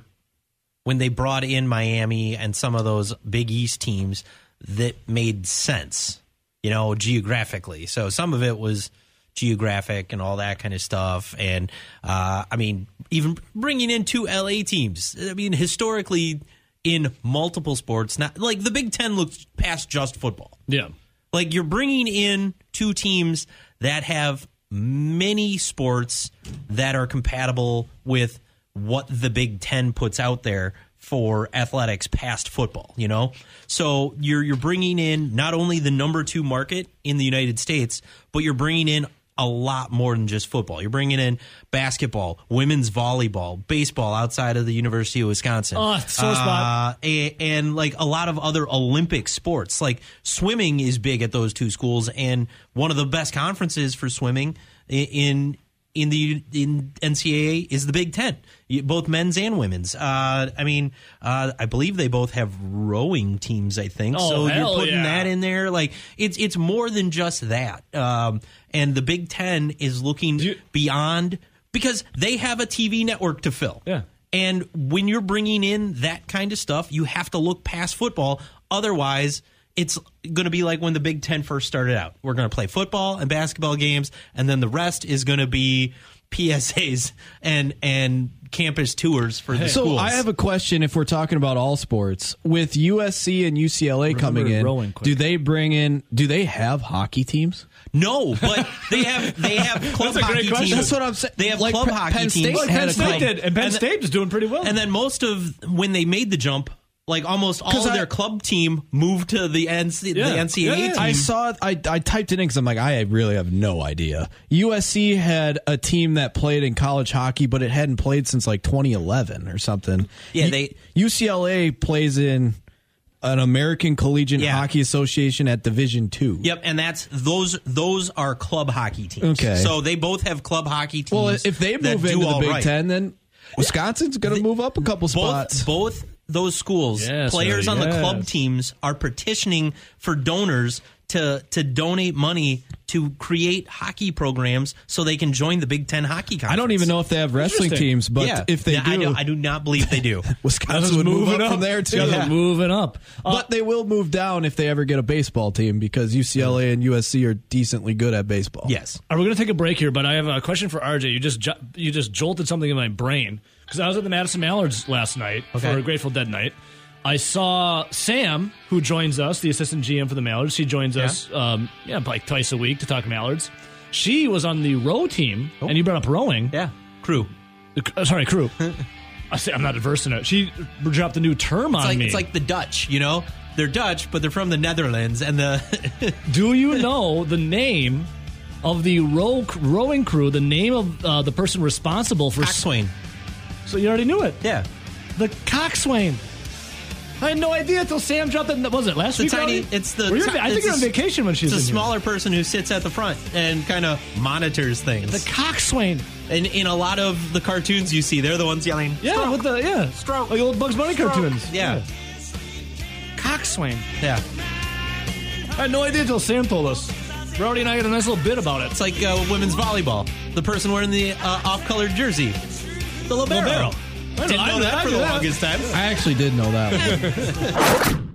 when they brought in Miami and some of those Big East teams that made sense, you know, geographically. So some of it was geographic and all that kind of stuff. And uh, I mean, even bringing in two LA teams. I mean, historically, in multiple sports, not like the Big Ten looks past just football. Yeah. Like you're bringing in two teams that have many sports that are compatible with what the Big Ten puts out there for athletics past football. You know, so you're you're bringing in not only the number two market in the United States, but you're bringing in a lot more than just football. You're bringing in basketball, women's volleyball, baseball outside of the University of Wisconsin. Oh, sore spot. Uh, a- and like a lot of other Olympic sports, like swimming is big at those two schools, and one of the best conferences for swimming in in the in NCAA is the Big Ten, both men's and women's. Uh, I mean, uh, I believe they both have rowing teams. I think Oh, so. You're putting yeah. that in there, like it's it's more than just that. Um, and the Big Ten is looking you- beyond because they have a TV network to fill. Yeah. And when you're bringing in that kind of stuff, you have to look past football. Otherwise, it's going to be like when the Big Ten first started out. We're going to play football and basketball games, and then the rest is going to be (laughs) PSAs and and campus tours for the So schools. I have a question. If we're talking about all sports, with USC and UCLA coming in, rowing quick. do they bring in? Do they have hockey teams? no, but they have they have club That's a hockey question. teams. That's what I'm saying. They have Like club Penn- hockey Penn State teams. had Penn State club. did, and Penn And the- State is doing pretty well. And then most of when they made the jump, like almost all of I- their club team moved to the NC, Yeah. the NCAA Yeah, yeah. team. I saw. I I typed it in because I'm like, I really have no idea. USC had a team that played in college hockey, but it hadn't played since like 2011 or something. Yeah, U- they- UCLA plays in an American Collegiate Yeah. Hockey Association at Division Two. Yep, and that's those those are club hockey teams. Okay. so they both have club hockey teams. Well, if they move into the Big right. Ten, then Wisconsin's going to move up a couple spots. both both those schools, Yes, players Eddie, on the club teams are petitioning for donors to to donate money to create hockey programs so they can join the Big Ten hockey conference. I don't even know if they have wrestling teams, but yeah, if they Yeah, do, I, do, I do not believe they do. (laughs) Wisconsin would move moving up, from there too. Yeah, moving up. Uh, But they will move down if they ever get a baseball team because UCLA and USC are decently good at baseball. yes, Are we going to take a break here? But I have a question for RJ. You just ju- you just jolted something in my brain because I was at the Madison Mallards last night Okay. for a Grateful Dead night. I saw Sam, who joins us, the assistant GM for the Mallards. She joins us, um, yeah, like twice a week to talk Mallards. She was on the row team, and you brought up rowing. yeah, crew. Uh, sorry, crew. (laughs) I say I'm not adverse in it. She dropped a new term on It's like me. it's like the Dutch, you know. They're Dutch, but they're from the Netherlands, and the (laughs) Do you know the name of the row rowing crew? The name of uh, the person responsible for coxswain. So you already knew it. Yeah, The coxswain. I had no idea until Sam dropped it. Was it last the week? tiny. already? It's the. Were you- ti- I think you're on vacation when she's It's a in here. smaller person who sits at the front and kind of monitors things. The coxswain. and in a lot of the cartoons you see, they're the ones yelling. Yeah, "Stroke." with the yeah, Stroke. like old Bugs Bunny Stroke. cartoons. Yeah. coxswain. yeah. I had no idea until Sam told us. Brody and I had a nice little bit about it. It's like uh, women's volleyball. The person wearing the uh, off-colored jersey, the libero. Libero. Didn't I know knew- that I for the that. longest time. I actually did know that one. (laughs)